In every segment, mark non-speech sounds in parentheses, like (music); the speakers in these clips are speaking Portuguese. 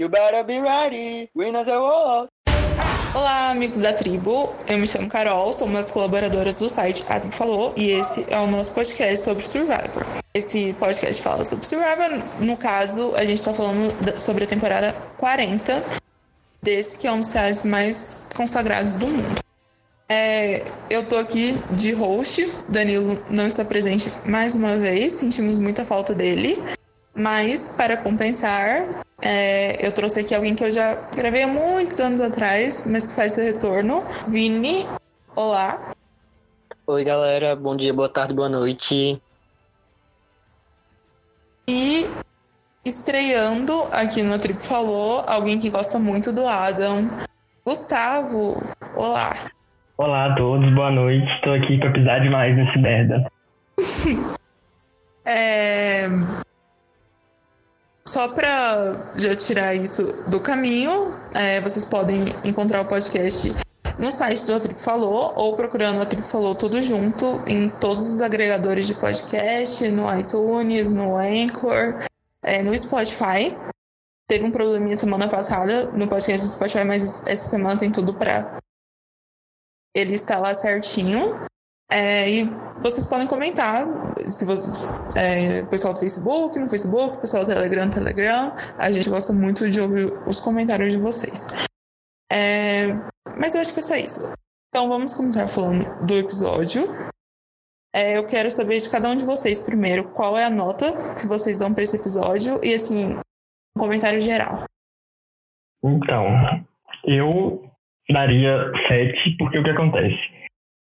You better be ready. Winners are all. Olá, amigos da tribo. Eu me chamo Carol, sou uma das colaboradoras do site A Tribo Falou e esse é o nosso podcast sobre Survivor. Esse podcast fala sobre Survivor. No caso, a gente está falando sobre a temporada 40 desse que é um dos reais mais consagrados do mundo. É, eu tô aqui de host, Danilo não está presente mais uma vez, sentimos muita falta dele. Mas, para compensar, é, eu trouxe aqui alguém que eu já gravei há muitos anos atrás, mas que faz seu retorno. Vini, olá. Oi, galera. Bom dia, boa tarde, boa noite. E estreando aqui no Trip Falou, alguém que gosta muito do Adam. Gustavo, olá. Olá a todos, boa noite. Estou aqui para pisar demais nesse merda. (laughs) é... Só para já tirar isso do caminho, é, vocês podem encontrar o podcast no site do A Trip Falou ou procurando A Trip Falou tudo junto em todos os agregadores de podcast, no iTunes, no Anchor, é, no Spotify. Teve um probleminha semana passada no podcast do Spotify, mas essa semana tem tudo para ele estar lá certinho. É, e vocês podem comentar, se você, é, pessoal do Facebook, no Facebook, pessoal do Telegram, no Telegram. A gente gosta muito de ouvir os comentários de vocês. É, mas eu acho que é só isso. Então vamos começar falando do episódio. É, eu quero saber de cada um de vocês primeiro qual é a nota que vocês dão para esse episódio e assim, um comentário geral. Então, eu daria 7 porque o que acontece?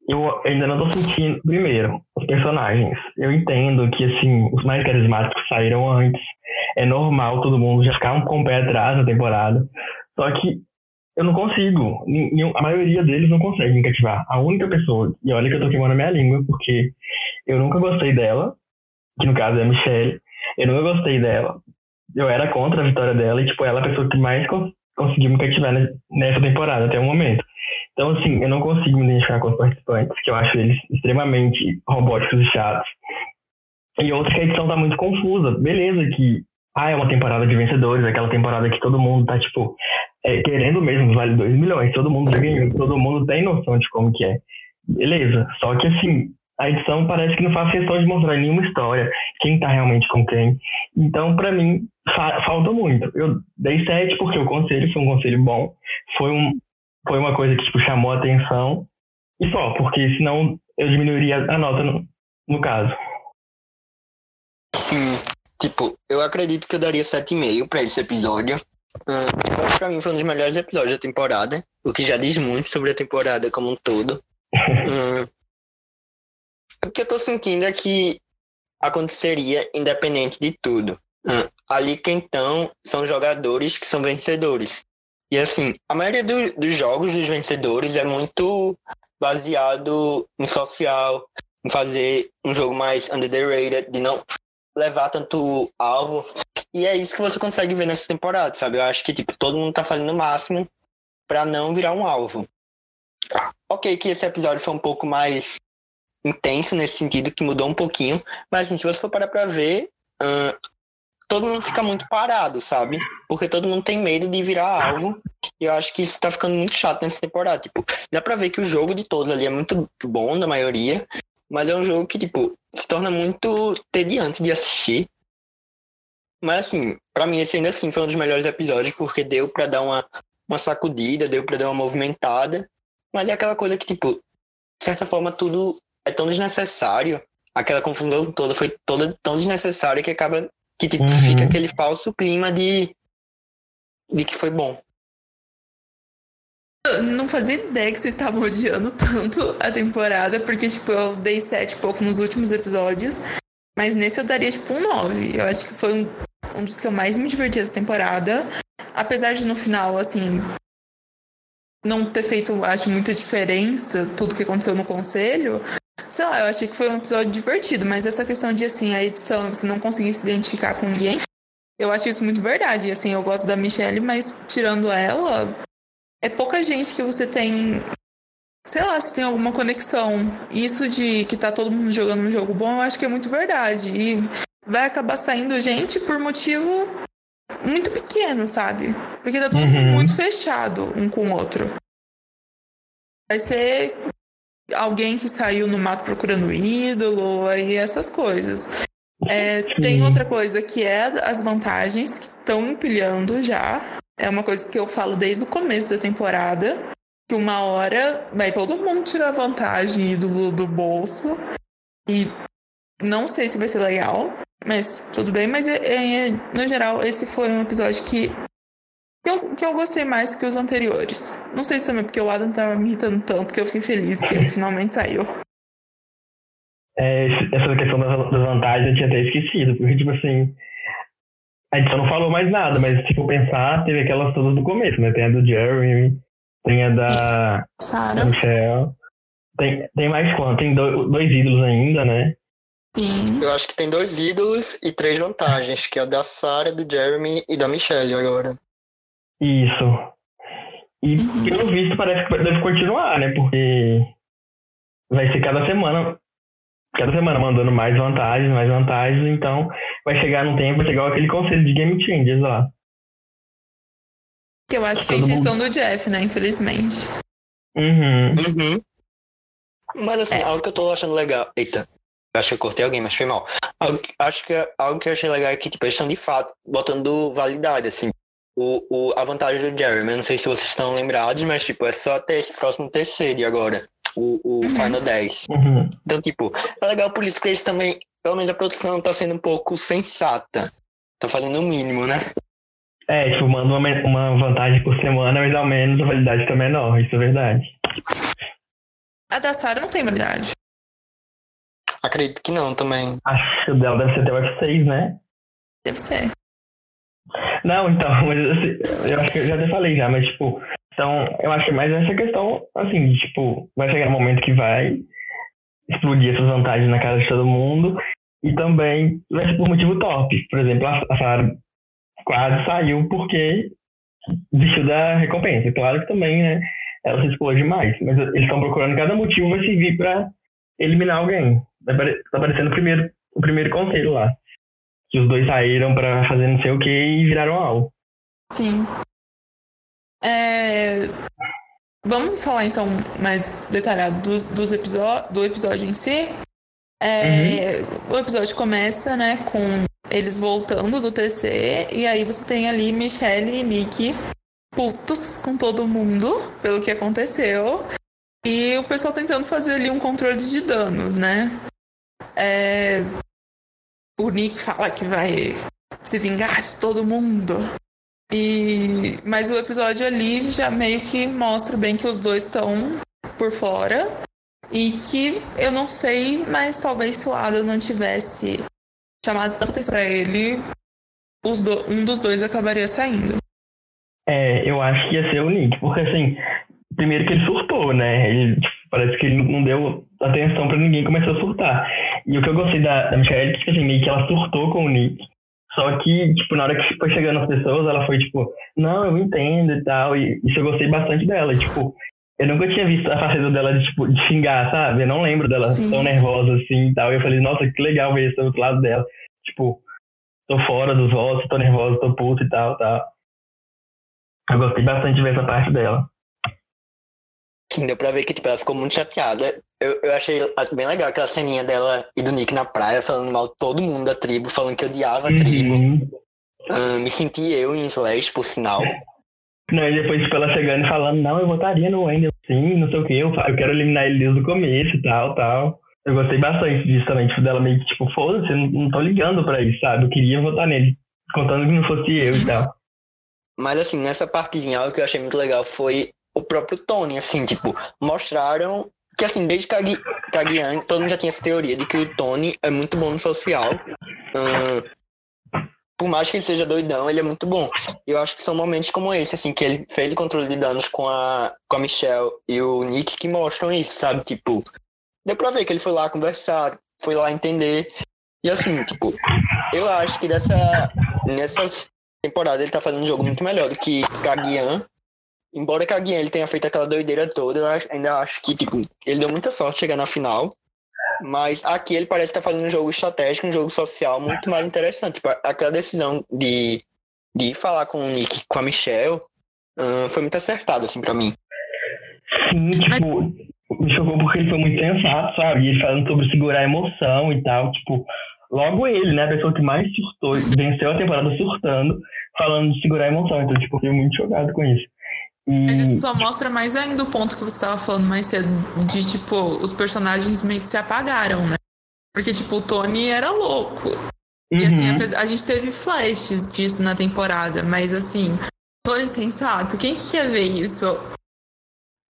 Eu ainda não tô sentindo. Primeiro, os personagens. Eu entendo que, assim, os mais carismáticos saíram antes. É normal todo mundo já ficar um com o pé atrás na temporada. Só que eu não consigo. A maioria deles não consegue me cativar. A única pessoa, e olha que eu tô queimando a minha língua, porque eu nunca gostei dela, que no caso é a Michelle. Eu nunca gostei dela. Eu era contra a vitória dela e, tipo, ela é a pessoa que mais cons conseguiu me cativar nessa temporada até o momento. Então, assim, eu não consigo me identificar com os participantes, que eu acho eles extremamente robóticos e chatos. E outra que a edição tá muito confusa. Beleza que, ah, é uma temporada de vencedores, aquela temporada que todo mundo tá, tipo, é, querendo mesmo, vale 2 milhões, todo mundo ganhou, todo mundo tem noção de como que é. Beleza, só que assim, a edição parece que não faz questão de mostrar nenhuma história, quem tá realmente com quem. Então, para mim, fa falta muito. Eu dei 7 porque o conselho foi um conselho bom, foi um, foi uma coisa que tipo, chamou a atenção. E só, porque senão eu diminuiria a nota no, no caso. Sim, tipo, eu acredito que eu daria 7,5 para esse episódio. Uh, pra mim foi um dos melhores episódios da temporada, o que já diz muito sobre a temporada como um todo. uh, (laughs) o que eu tô sentindo é que aconteceria independente de tudo. Uh, ali que então são jogadores que são vencedores. E assim, a maioria do, dos jogos dos vencedores é muito baseado em social, em fazer um jogo mais under the radar, de não levar tanto alvo. E é isso que você consegue ver nessa temporada, sabe? Eu acho que tipo, todo mundo tá fazendo o máximo para não virar um alvo. Ok, que esse episódio foi um pouco mais intenso nesse sentido, que mudou um pouquinho, mas assim, se você for parar pra ver, uh, todo mundo fica muito parado, sabe? Porque todo mundo tem medo de virar alvo. E eu acho que isso tá ficando muito chato nessa temporada. Tipo, dá pra ver que o jogo de todos ali é muito bom, da maioria. Mas é um jogo que, tipo, se torna muito tediante de assistir. Mas, assim, pra mim esse ainda assim foi um dos melhores episódios, porque deu pra dar uma, uma sacudida, deu pra dar uma movimentada. Mas é aquela coisa que, tipo, de certa forma, tudo é tão desnecessário. Aquela confusão toda foi toda tão desnecessária que acaba que tipo, uhum. fica aquele falso clima de, de que foi bom. Eu não fazia ideia que vocês estavam odiando (laughs) tanto a temporada, porque, tipo, eu dei sete pouco nos últimos episódios, mas nesse eu daria, tipo, um nove. Eu acho que foi um, um dos que eu mais me diverti essa temporada. Apesar de no final, assim, não ter feito, acho, muita diferença tudo que aconteceu no conselho, Sei lá, eu achei que foi um episódio divertido, mas essa questão de, assim, a edição, você não conseguir se identificar com ninguém, eu acho isso muito verdade. Assim, eu gosto da Michelle, mas tirando ela, é pouca gente que você tem. Sei lá, se tem alguma conexão. Isso de que tá todo mundo jogando um jogo bom, eu acho que é muito verdade. E vai acabar saindo gente por motivo muito pequeno, sabe? Porque tá todo mundo Uhum. muito fechado um com o outro. Vai ser alguém que saiu no mato procurando ídolo, aí essas coisas. É, tem outra coisa que é as vantagens que estão empilhando já. É uma coisa que eu falo desde o começo da temporada. Que uma hora vai todo mundo tirar vantagem ídolo do bolso. E não sei se vai ser legal, mas tudo bem. Mas é- é- no geral, esse foi um episódio que, que, eu, que eu gostei mais que os anteriores. Não sei se também porque o Adam tava me irritando tanto que eu fiquei feliz que ele finalmente saiu. É, essa questão das, das vantagens eu tinha até esquecido, porque, tipo assim, a gente só não falou mais nada, mas se for pensar, teve aquelas todas do começo, né? Tem a do Jeremy, tem a da, da Sarah, Michelle. Tem, tem mais quanto? Tem do- dois ídolos ainda, né? sim. Eu acho que tem dois ídolos e três vantagens, que é a da Sarah, do Jeremy e da Michelle agora. Isso. E Uhum. pelo visto parece que deve continuar, né? Porque vai ser cada semana, cada semana mandando mais vantagens, mais vantagens, então vai chegar num tempo, vai chegar aquele conselho de game changers lá. Que eu acho que é a intenção do Jeff, né? Infelizmente. Uhum. Uhum. Mas assim, É. algo que eu tô achando legal. Eita, acho que eu cortei alguém, mas foi mal. Algo, acho que algo que eu achei legal é que, tipo, eles estão de fato botando validade, assim. O, o, a vantagem do Jeremy, eu não sei se vocês estão lembrados, mas tipo, é só até esse próximo terceiro agora. O, o Uhum. Final 10. Uhum. Então, tipo, é legal por isso que eles também, pelo menos a produção tá sendo um pouco sensata. Tá fazendo o mínimo, né? É, tipo, manda uma, uma vantagem por semana, mas ao menos a validade tá menor, isso é verdade. A da Sarah não tem validade. Acredito que não também. Acho que o dela deve ser até o F6, né? Deve ser. Não, então, mas assim, eu acho que eu já até falei já, mas tipo, então, eu acho que mais essa questão, assim, de, tipo, vai chegar um momento que vai explodir essas vantagens na cara de todo mundo e também vai ser por motivo top. Por exemplo, a, a Sarah quase saiu porque desistiu da recompensa. Claro que também, né, ela se expôs demais, mas eles estão procurando cada motivo vai servir pra eliminar alguém. Apare- Tá aparecendo o primeiro, o primeiro conselho lá. Que os dois saíram pra fazer não sei o que e viraram alvo. Sim. É, Vamos falar então mais detalhado dos, dos episódios, do episódio em si. É, O episódio começa, né, com eles voltando do TC, e aí você tem ali Michelle e Nick putos com todo mundo pelo que aconteceu. E o pessoal tentando fazer ali um controle de danos, né? É, O Nick fala que vai se vingar de todo mundo. E mas o episódio ali já meio que mostra bem que os dois estão por fora e que eu não sei, mas talvez se o Adam não tivesse chamado tanta atenção pra ele, do- um dos dois acabaria saindo. É, eu acho que ia ser o Nick, porque assim, primeiro que ele surtou, né? Ele, tipo, parece que ele não deu atenção pra ninguém, começou a surtar. E o que eu gostei da, da Michelle é que, tipo assim, meio que ela surtou com o Nick. Só que, tipo, na hora que foi chegando as pessoas, ela foi tipo, não, eu entendo e tal. E isso eu gostei bastante dela. Tipo, eu nunca tinha visto a faceta dela de, tipo, de xingar, sabe? Eu não lembro dela Sim. tão nervosa assim e tal. E eu falei, nossa, que legal ver esse outro lado dela. Tipo, tô fora dos votos, tô nervosa, tô puta e tal, tal. Eu gostei bastante de ver essa parte dela. Sim, deu pra ver que tipo, ela ficou muito chateada. Eu, eu achei bem legal aquela ceninha dela e do Nick na praia, falando mal de todo mundo da tribo, falando que odiava a tribo. Uhum. Ah, me senti eu em Slash, por sinal. Não, e depois, tipo, ela chegando e falando, não, eu votaria no Wendel sim, não sei o que, eu, eu quero eliminar ele desde o começo e tal, tal. Eu gostei bastante disso também, tipo, dela meio que, tipo, foda-se, eu não, não tô ligando pra isso, sabe? Eu queria votar nele, contando que não fosse eu e tal. Mas assim, nessa partezinha, algo que eu achei muito legal foi o próprio Tony, assim, tipo, mostraram que assim, desde Kagian, todo mundo já tinha essa teoria de que o Tony é muito bom no social. Ah, por mais que ele seja doidão, ele é muito bom. Eu acho que são momentos como esse, assim, que ele fez o controle de danos com a, com a Michelle e o Nick que mostram isso, sabe? Tipo, deu pra ver que ele foi lá conversar, foi lá entender. E assim, tipo, eu acho que dessa, nessas temporada ele tá fazendo um jogo muito melhor do que Kaguyan. Embora Kaguyan ele tenha feito aquela doideira toda, eu ainda acho que, tipo, ele deu muita sorte chegar na final. Mas aqui ele parece estar fazendo um jogo estratégico, um jogo social muito mais interessante. Tipo, aquela decisão de de falar com o Nick, com a Michelle, uh, foi muito acertado, assim, pra mim. Sim, tipo, me chocou porque ele foi muito sensato, sabe? Ele falando sobre segurar a emoção e tal, tipo, logo ele, né, a pessoa que mais surtou, venceu a temporada surtando, falando de segurar a emoção. Então, tipo, eu fiquei muito chocado com isso. E... Mas isso só mostra mais ainda o ponto que você estava falando mais cedo, de, tipo, os personagens meio que se apagaram, né? Porque, tipo, o Tony era louco. Uhum. E assim, uhum. a, a gente teve flashes disso na temporada, mas assim, Tony sensato, quem que quer ver isso?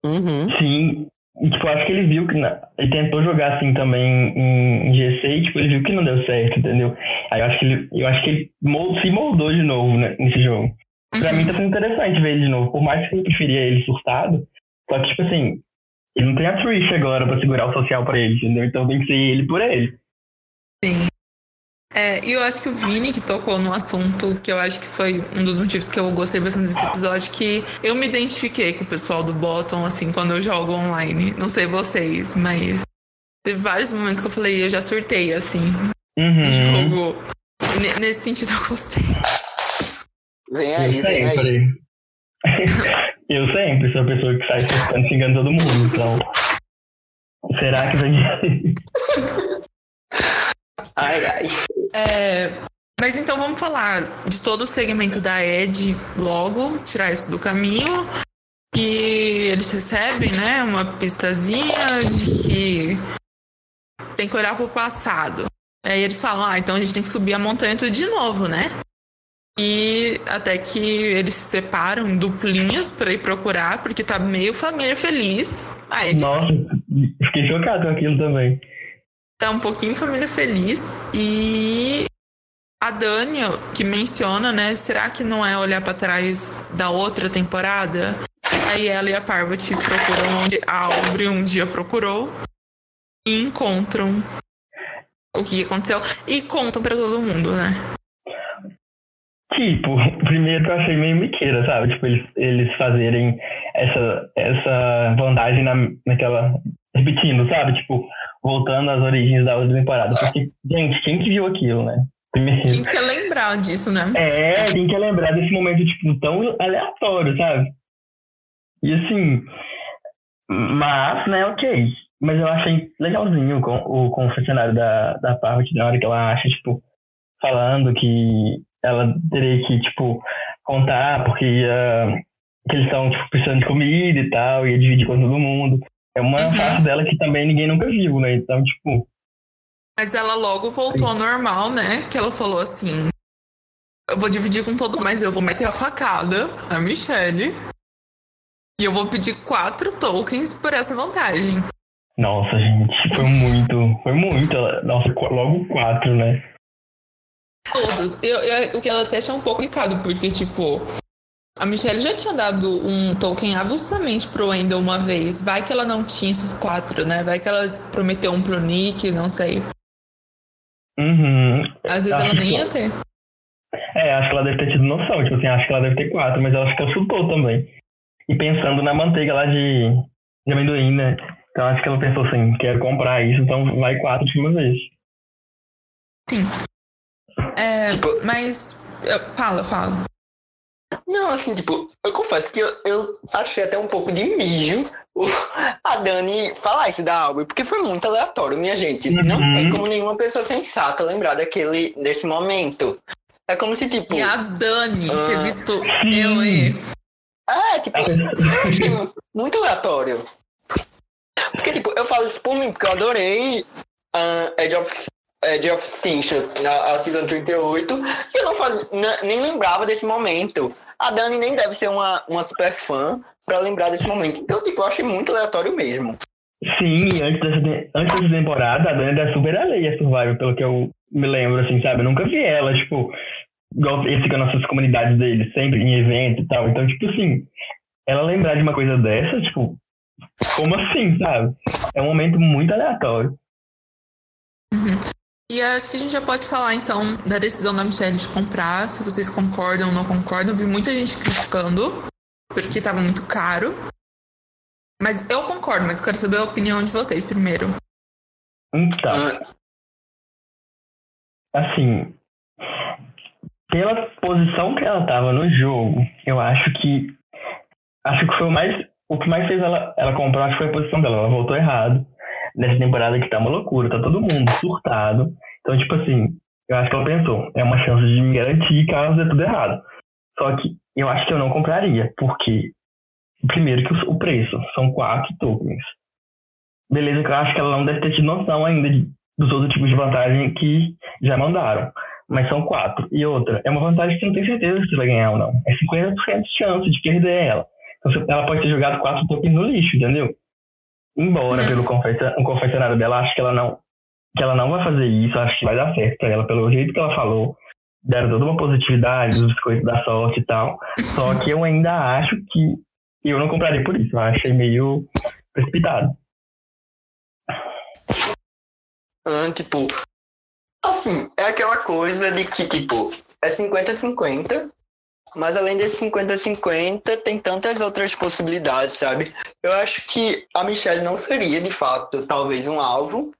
Uhum. Sim, e, tipo, acho que ele viu que. Na... Ele tentou jogar assim também em, em GC e, tipo, ele viu que não deu certo, entendeu? Aí eu acho que ele, eu acho que ele mold, se moldou de novo né, nesse jogo. Pra mim tá sendo interessante ver ele de novo. Por mais que eu preferia ele surtado, só que, tipo assim, ele não tem a Trish agora pra segurar o social pra ele, entendeu? Então tem que ser ele por ele. Sim. É, e eu acho que o Vini que tocou no assunto que eu acho que foi um dos motivos que eu gostei bastante desse episódio, que eu me identifiquei com o pessoal do Bottom, assim, quando eu jogo online. Não sei vocês, mas teve vários momentos que eu falei, eu já surtei, assim, uhum. no jogo. nesse sentido eu gostei. Vem aí, eu vem sempre. aí. (laughs) eu sempre sou a pessoa que sai surtando, xingando todo mundo, então. Será que vem aí? (laughs) Ai, ai. É, mas então vamos falar de todo o segmento da Ed logo, tirar isso do caminho. Que eles recebem, né, uma pistazinha de que tem que olhar pro passado. Aí eles falam, ah, então a gente tem que subir a montanha tudo de novo, né? E até que eles se separam duplinhas para ir procurar, porque tá meio família feliz. Aí, Nossa, fiquei chocado com aquilo também tá um pouquinho família feliz. E a Dani, que menciona, né? Será que não é olhar para trás da outra temporada? Aí ela e a Parvati procuram onde a Aubrey um dia procurou e encontram o que aconteceu e contam para todo mundo, né? Tipo, primeiro eu achei meio miqueira, sabe? Tipo, eles, eles fazerem essa, essa vantagem na, naquela. repetindo, sabe? Tipo, voltando às origens da outra temporada. Porque, gente, quem que viu aquilo, né? Primeiro. Quem quer lembrar disso, né? É, quem quer lembrar desse momento, tipo, tão aleatório, sabe? E assim. Mas, né, ok. Mas eu achei legalzinho o, o confessionário da, da Parvati, na hora que ela acha, tipo, falando que ela teria que, tipo, contar porque que eles estão, tipo, precisando de comida e tal, ia dividir com todo mundo. É uma uhum. parte dela que também ninguém nunca viu, né? Então, tipo. Mas ela logo voltou ao normal, né? Que ela falou assim: Eu vou dividir com todo mundo, mas eu vou meter a facada a Michelle. E eu vou pedir quatro tokens por essa vantagem. Nossa, gente, foi muito. Foi muito. Nossa, logo quatro, né? Todos. Eu, eu, o que ela até achou um pouco complicado, porque, tipo, a Michelle já tinha dado um token avulsamente pro Wendell uma vez. Vai que ela não tinha esses quatro, né? Vai que ela prometeu um pro Nick, não sei. Uhum. Às vezes acho ela nem ia ter. É, acho que ela deve ter tido noção. Tipo assim, acho que ela deve ter quatro, mas ela que consultou também. E pensando na manteiga lá de, de amendoim, né? Então acho que ela pensou assim, quero comprar isso, então vai quatro de uma vez. Sim. É, (clears throat) mas. Fala, fala. Não, assim, tipo, eu confesso que eu, eu achei até um pouco de mijo (laughs) a Dani falar isso da Albert, porque foi muito aleatório, minha gente. Uhum. Não tem como nenhuma pessoa sensata lembrar daquele, desse momento. É como se, tipo. E a Dani uh... ter visto eu e. É, tipo, eu achei muito aleatório. Porque, tipo, eu falo isso por mim, porque eu adorei uh, Edge of é, de of Extinction, a, a Season 38, e eu não faz, nem lembrava desse momento. A Dani nem deve ser uma, uma super fã pra lembrar desse momento. Então, tipo, eu achei muito aleatório mesmo. Sim, antes dessa, antes dessa temporada, a Dani era super alheia a Survivor, pelo que eu me lembro, assim, sabe? Eu nunca vi ela, tipo, igual esse com as nossas comunidades dele, sempre em evento e tal. Então, tipo assim, ela lembrar de uma coisa dessa, tipo, como assim, sabe? É um momento muito aleatório. Uhum. E acho que a gente já pode falar então da decisão da Michelle de comprar, se vocês concordam ou não concordam. Vi muita gente criticando, porque estava muito caro. Mas eu concordo, mas quero saber a opinião de vocês primeiro. Então. Assim. pela posição que ela tava no jogo, eu acho que. Acho que foi o mais. O que mais fez ela, ela comprar acho que foi a posição dela. Ela voltou errado. Nessa temporada que tá uma loucura, tá todo mundo surtado. Então, tipo assim, eu acho que ela pensou, é uma chance de me garantir caso dê tudo errado. Só que eu acho que eu não compraria, porque primeiro que o preço são quatro tokens. Beleza, que eu acho que ela não deve ter tido noção ainda dos outros tipos de vantagem que já mandaram. Mas são quatro. E outra, é uma vantagem que você não tem certeza se você vai ganhar ou não. É 50% de chance de perder ela. Então, ela pode ter jogado quatro tokens no lixo, entendeu? Embora, pelo um confessionário dela, acho que ela não que ela não vai fazer isso, acho que vai dar certo pra ela, pelo jeito que ela falou. Deram toda uma positividade, os biscoitos da sorte e tal. Só que eu ainda acho que eu não compraria por isso. Eu achei meio precipitado. Ah, tipo, assim, é aquela coisa de que, tipo, é 50-50, mas além desse 50-50, tem tantas outras possibilidades, sabe? Eu acho que a Michelle não seria, de fato, talvez um alvo.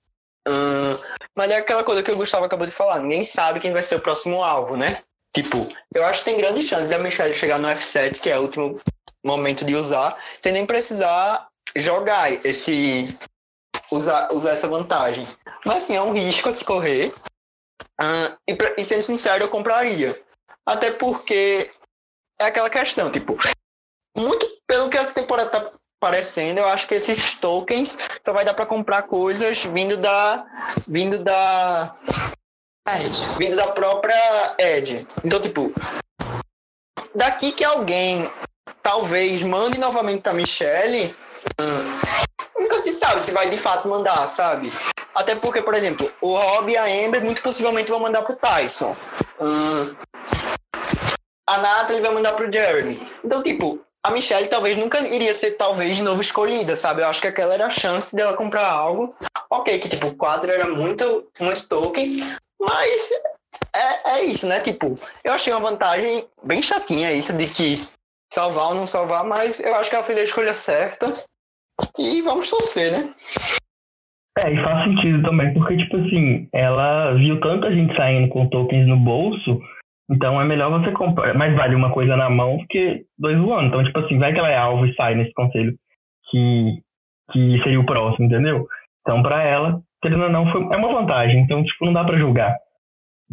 Mas é aquela coisa que o Gustavo acabou de falar, ninguém sabe quem vai ser o próximo alvo, né? Tipo, eu acho que tem grande chance da Michelle chegar no F7, que é o último momento de usar, sem nem precisar jogar esse. usar, usar essa vantagem. Mas assim, é um risco a se correr. E, e sendo sincero, eu compraria. Até porque é aquela questão, tipo, muito pelo que essa temporada tá parecendo, eu acho que esses tokens só vai dar para comprar coisas vindo da vindo da Edge. vindo da própria Edge. Então, tipo, daqui que alguém talvez mande novamente para Michelle, hum, nunca se sabe se vai de fato mandar, sabe? Até porque, por exemplo, o Rob e a Amber muito possivelmente vão mandar pro Tyson. Hum, a Natalie vai mandar pro Jeremy. Então, tipo, a Michelle talvez nunca iria ser, talvez, de novo escolhida, sabe? Eu acho que aquela era a chance dela comprar algo. Ok, que tipo, 4 era muito, muito token, mas é, é isso, né? Tipo, eu achei uma vantagem bem chatinha isso de que salvar ou não salvar, mas eu acho que ela fez a escolha certa. E vamos torcer, né? É, e faz sentido também, porque, tipo assim, ela viu tanta gente saindo com tokens no bolso então é melhor você comprar. Mais vale uma coisa na mão que dois voando. Então, tipo assim, vai que ela é alvo e sai nesse conselho que, que seria o próximo, entendeu? Então, para ela, querendo ou não, foi, é uma vantagem. Então, tipo, não dá para julgar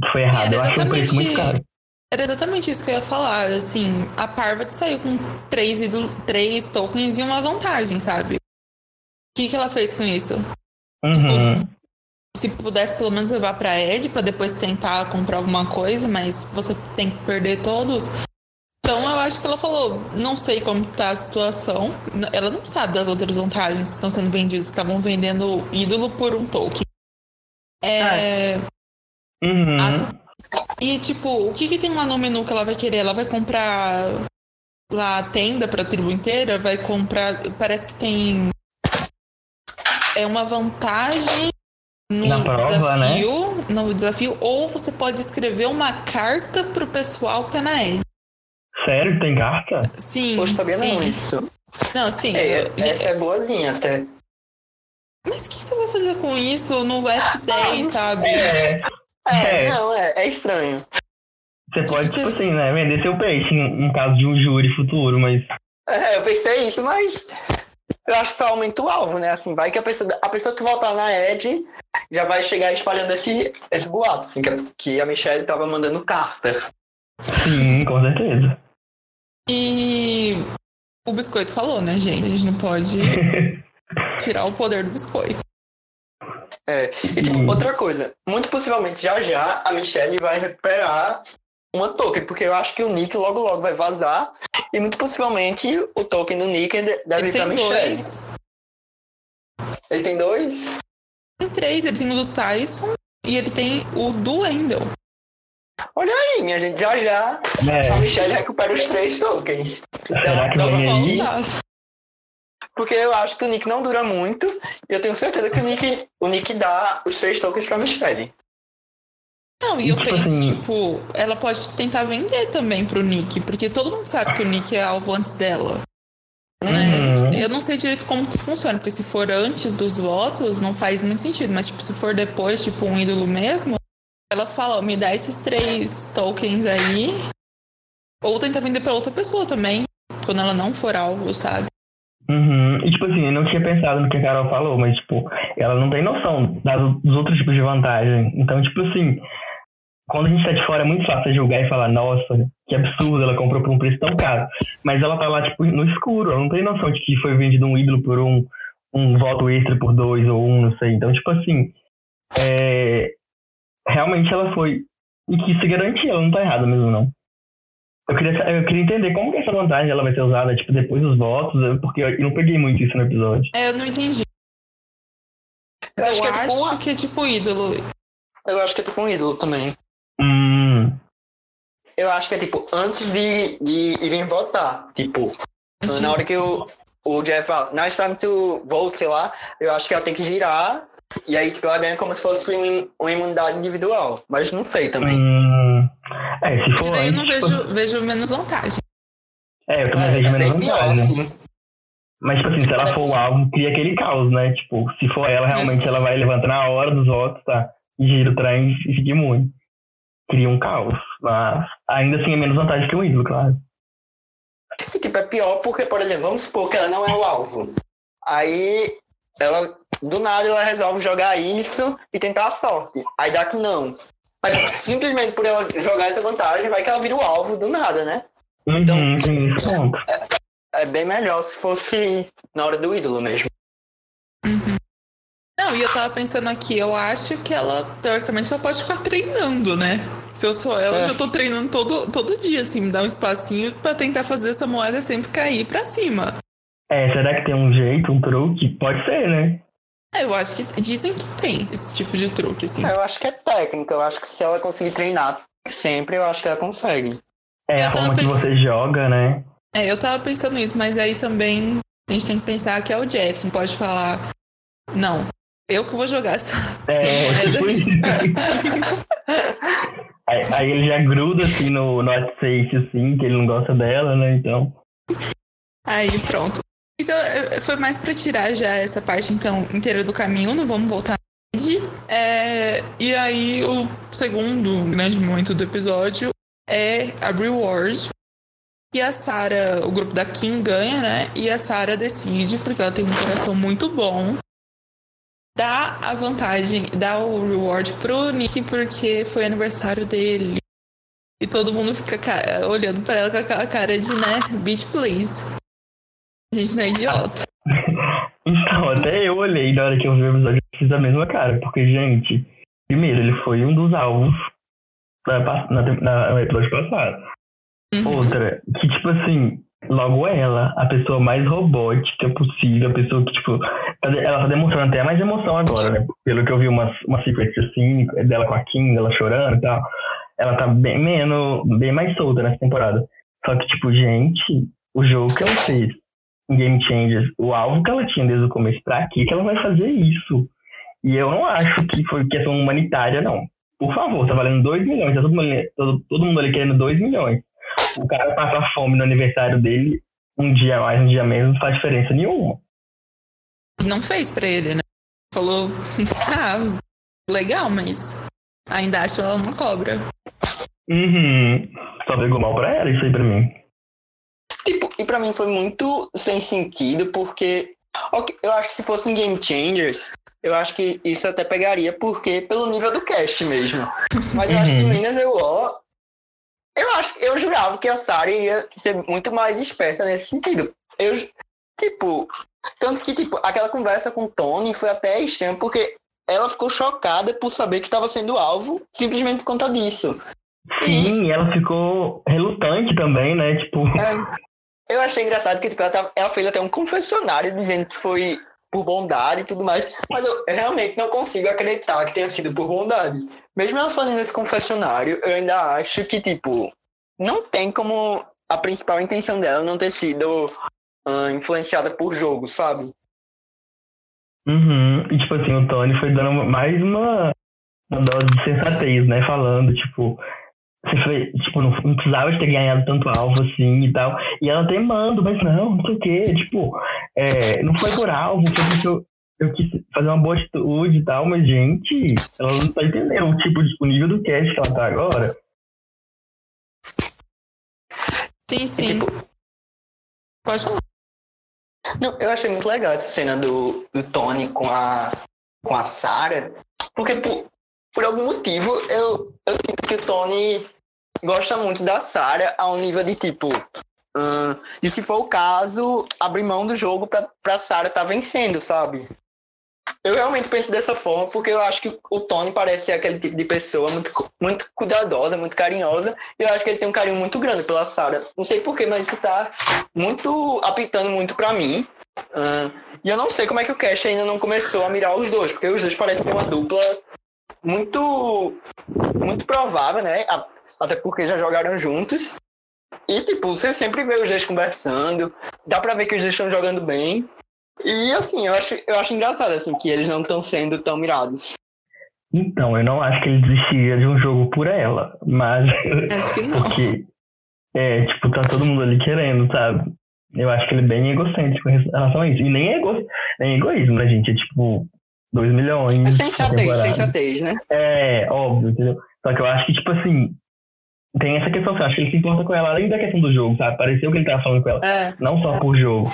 que foi errado. Eu acho um preço muito caro. Era exatamente isso que eu ia falar. Assim, a Parvati saiu com três, três tokens e uma vantagem, sabe? O que, que ela fez com isso? Uhum. Tipo, se pudesse pelo menos levar para Ed para depois tentar comprar alguma coisa, mas você tem que perder todos. Então eu acho que ela falou, não sei como tá a situação. Ela não sabe das outras vantagens que estão sendo vendidas. Estavam vendendo ídolo por um token. É. Ah. Uhum. A... E tipo, o que, que tem lá no menu que ela vai querer? Ela vai comprar lá a tenda pra tribo inteira? Vai comprar. Parece que tem. É uma vantagem no Na prova, desafio, né? no desafio, ou você pode escrever uma carta pro pessoal que tá na Edge. Sério? Tem carta? Sim. Poxa, sabia sim. não isso. Não, sim. É, eu- é, é boazinha até. Mas o que você vai fazer com isso no F10, sabe? É. É, É. não, é, é estranho. Você pode, Tipo, tipo você- assim, né? Vender seu peixe em, em caso de um júri futuro, mas. É, eu pensei isso, mas eu acho que só aumenta o alvo, né? Assim, vai que a pessoa, a pessoa que voltar na Edge já vai chegar espalhando esse, esse boato, assim, que, que a Michelle tava mandando carta. Sim, com certeza. E o biscoito falou, né, gente? A gente não pode (laughs) tirar o poder do biscoito. É, e tipo, Hum. outra coisa, muito possivelmente já já a Michelle vai recuperar uma token, porque eu acho que o Nick logo logo vai vazar e muito possivelmente o token do Nick de- deve Ele ir pra tem Michelle. dois. Ele tem dois? Tem três. Ele tem o do Tyson e ele tem o do Wendell. Olha aí, minha gente, já já a É, Michelle recupera os três tokens. Será que Então, aí? falta. Porque eu acho que o Nick não dura muito e eu tenho certeza que o Nick, o Nick dá os três tokens pra Michelle. Não, e eu Tipo penso, assim- tipo, ela pode tentar vender também pro Nick, porque todo mundo sabe que o Nick é alvo antes dela. Uhum. Né? Eu não sei direito como que funciona, porque se for antes dos votos, não faz muito sentido. Mas, tipo, se for depois, tipo, um ídolo mesmo, ela fala, me dá esses três tokens aí. Ou tenta vender pra outra pessoa também. Quando ela não for alvo, sabe? Uhum. E tipo assim, eu não tinha pensado no que a Carol falou, mas tipo, ela não tem noção das, dos outros tipos de vantagem. Então, tipo assim, quando a gente tá de fora é muito fácil julgar e falar, nossa, que absurdo, ela comprou por um preço tão caro. Mas ela tá lá, tipo, no escuro, ela não tem noção de que foi vendido um ídolo por um, um voto extra por dois ou um, não sei. Então, tipo assim, é, realmente ela foi. E que se garantir, ela não tá errada mesmo, não. Eu queria, eu queria entender como que essa vantagem ela vai ser usada, tipo, depois dos votos, porque eu não peguei muito isso no episódio. É, eu não entendi. Eu Eu, acho que é tipo acho que é tipo ídolo. Eu acho que é tipo um ídolo também. Hum. Eu acho que é tipo, antes de, de irem votar. Tipo, Assim, na hora que o, o Jeff fala, it's time to vote, sei lá, eu acho que ela tem que girar. E aí, tipo, ela ganha como se fosse um- uma imunidade individual. Mas não sei também. Hum. É, se for daí eu não tipo, vejo, vejo menos vantagem. É, eu também É, vejo é menos pior, vantagem. assim. Mas, tipo assim, se ela for o alvo, cria aquele caos, né? Tipo, se for ela, realmente Isso. ela vai levantar na hora dos votos, tá? E gira o trem e fica imune. Cria um caos. Mas ainda assim é menos vantagem que o ídolo, claro. E, tipo, é pior porque, por exemplo, vamos supor que ela não é o alvo. Aí, ela, do nada, ela resolve jogar isso e tentar a sorte. Aí dá que não. Mas simplesmente por ela jogar essa vantagem, vai que ela vira o alvo do nada, né? Então- Uhum, tem esse ponto. É bem melhor se fosse na hora do ídolo mesmo. Não, e eu tava pensando aqui, eu acho que ela, teoricamente, ela pode ficar treinando, né? Se eu sou ela, É. eu já tô treinando todo, todo dia, assim, me dá um espacinho pra tentar fazer essa moeda sempre cair pra cima. É, será que tem um jeito, um truque? Pode ser, né? É, eu acho que dizem que tem esse tipo de truque, assim. Eu acho que é técnica. Eu acho que se ela conseguir treinar sempre, eu acho que ela consegue. É a Eu forma que você joga, né? É, eu tava pensando nisso, mas aí também a gente tem que pensar que é o Jeff, não pode falar, não, eu que vou jogar essa, essa É, moeda tipo (laughs) (laughs) (laughs) aí. aí, ele já gruda assim no, no safe, assim, que ele não gosta dela, né? Então. Aí pronto. Então foi mais pra tirar já essa parte então inteira do caminho, não vamos voltar. É, e aí o segundo grande momento do episódio é a reward. E a Sarah, o grupo da Kim ganha, né? E a Sarah decide, porque ela tem um coração muito bom, dá a vantagem, dá o reward pro Nick porque foi aniversário dele. E todo mundo fica ca- olhando pra ela com aquela cara de, né, bitch please. A gente não é idiota. (laughs) Então, até eu olhei na hora que eu vi o episódio, eu fiz a mesma cara, porque, gente, primeiro, ele foi um dos alvos na, na, na, no episódio passado. Outra, que tipo assim, logo ela, a pessoa mais robótica possível, a pessoa que, tipo, tá ela tá demonstrando até mais emoção agora, né? Pelo que eu vi umas, umas secrets assim, dela com a Kim, ela chorando e tal. Ela tá bem menos, bem mais solta nessa temporada. Só que, tipo, gente, o jogo que ela fez em Game Changers, o alvo que ela tinha desde o começo, pra que que ela vai fazer isso? E eu não acho que foi questão humanitária, não. Por favor, tá valendo 2 milhões, tá todo mundo, ali- todo, todo mundo ali querendo 2 milhões. O cara passar fome no aniversário dele, um dia mais, um dia menos, não faz diferença nenhuma. Não fez pra ele, né? Falou, (laughs) ah, legal, mas ainda acho ela uma cobra. Uhum. Só pegou mal pra ela, isso aí pra mim. Tipo, e pra mim foi muito sem sentido, porque ok, eu acho que se fosse em Game Changers, eu acho que isso até pegaria, porque pelo nível do cast mesmo. Mas eu acho que Minas The War, eu acho eu jurava que a Sarah iria ser muito mais esperta nesse sentido. Eu, tipo, tanto que, tipo, aquela conversa com o Tony foi até estranha, porque ela ficou chocada por saber que estava sendo alvo simplesmente por conta disso. Sim, ela ficou relutante também, né? Tipo, É, eu achei engraçado que tipo, ela, tava- ela fez até um confessionário dizendo que foi por bondade e tudo mais, mas eu realmente não consigo acreditar que tenha sido por bondade. Mesmo ela fazendo esse confessionário, eu ainda acho que, tipo, não tem como a principal intenção dela não ter sido ah, influenciada por jogo, sabe? Uhum. E tipo assim, o Tony foi dando mais uma, uma dose de sensatez, né? Falando, tipo, você foi, tipo, não, não precisava de ter ganhado tanto alvo assim e tal. E ela temando, mas não, não sei o quê. Tipo, é, não foi por alvo, foi porque eu. eu quis fazer uma boa atitude e tal, mas, gente, ela não tá entendendo o tipo de o nível do cast que ela tá agora. Sim, sim. Pode falar. Não, eu achei muito legal essa cena do, do Tony com a, com a Sarah, porque por, por algum motivo eu, eu sinto que o Tony gosta muito da Sarah ao nível de tipo. hum, e se for o caso, abrir mão do jogo pra, pra Sarah estar vencendo, sabe? Eu realmente penso dessa forma porque eu acho que o Tony parece ser aquele tipo de pessoa muito, muito cuidadosa, muito carinhosa. E eu acho que ele tem um carinho muito grande pela Sarah. Não sei porquê, mas isso tá muito apitando muito pra mim. Ahn, e eu não sei como é que o Cash ainda não começou a mirar os dois, porque os dois parecem uma dupla muito muito provável, né? Até porque já jogaram juntos. E, tipo, você sempre vê os dois conversando. Dá pra ver que os dois estão jogando bem. E, assim, eu acho, eu acho engraçado, assim, que eles não estão sendo tão mirados. Então, eu não acho que ele desistiria de um jogo por ela, mas (laughs) Acho que não. porque é, tipo, tá todo mundo ali querendo, sabe? Eu acho que ele é bem egocêntrico em relação a isso. E nem é, ego, nem é egoísmo, né, gente? É tipo, 2 milhões. É sensatez, sensatez, né? É, óbvio, entendeu? Só que eu acho que, tipo assim, tem essa questão, eu acho que ele se importa com ela além da questão do jogo, sabe? Pareceu que ele tava falando com ela, É. não só por jogo.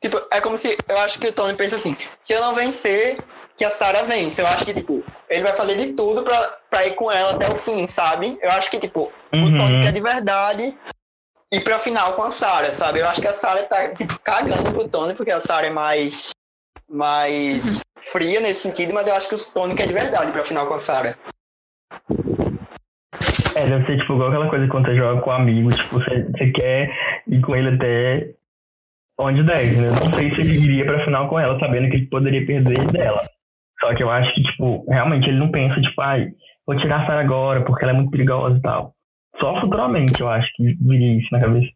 Tipo, é como se. Eu acho que o Tony pensa assim: se eu não vencer, que a Sarah vence. Eu acho que, tipo, ele vai fazer de tudo pra, pra ir com ela até o fim, sabe? Eu acho que, tipo, o Uhum. Tony quer de verdade ir pra final com a Sarah, sabe? Eu acho que a Sarah tá, tipo, cagando pro Tony, porque a Sarah é mais. Mais fria nesse sentido, mas eu acho que o Tony quer de verdade pra final com a Sarah. É, deve ser tipo igual aquela coisa quando você joga com um amigo, tipo, você, você quer ir com ele até onde der, né? Não sei se ele iria pra final com ela, sabendo que ele poderia perder dela. Só que eu acho que, tipo, realmente ele não pensa, tipo, ai, vou tirar a Sarah agora porque ela é muito perigosa e tal. Só futuramente eu acho que viria isso na cabeça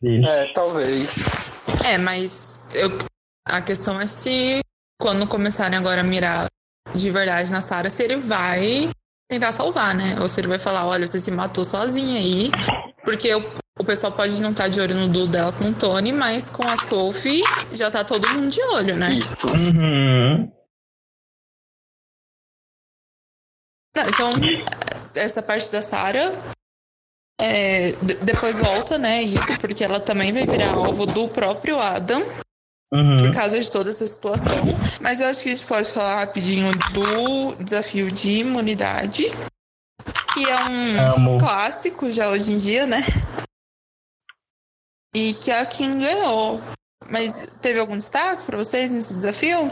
dele. É, talvez. É, mas eu, a questão é se quando começarem agora a mirar de verdade na Sarah, se ele vai tentar salvar, né? Ou se ele vai falar, olha, você se matou sozinha aí. Porque o, o pessoal pode não estar de olho no duo dela com o Tony, mas com a Sophie já tá todo mundo de olho, né? Isso. Uhum. Então, essa parte da Sarah. é, de- depois volta, né? Isso, porque ela também vai virar alvo do próprio Adam. Uhum. por causa de toda essa situação. Mas eu acho que a gente pode falar rapidinho do desafio de imunidade, que é um Amo. clássico já hoje em dia, né? E que a Kim ganhou. Mas teve algum destaque pra vocês nesse desafio?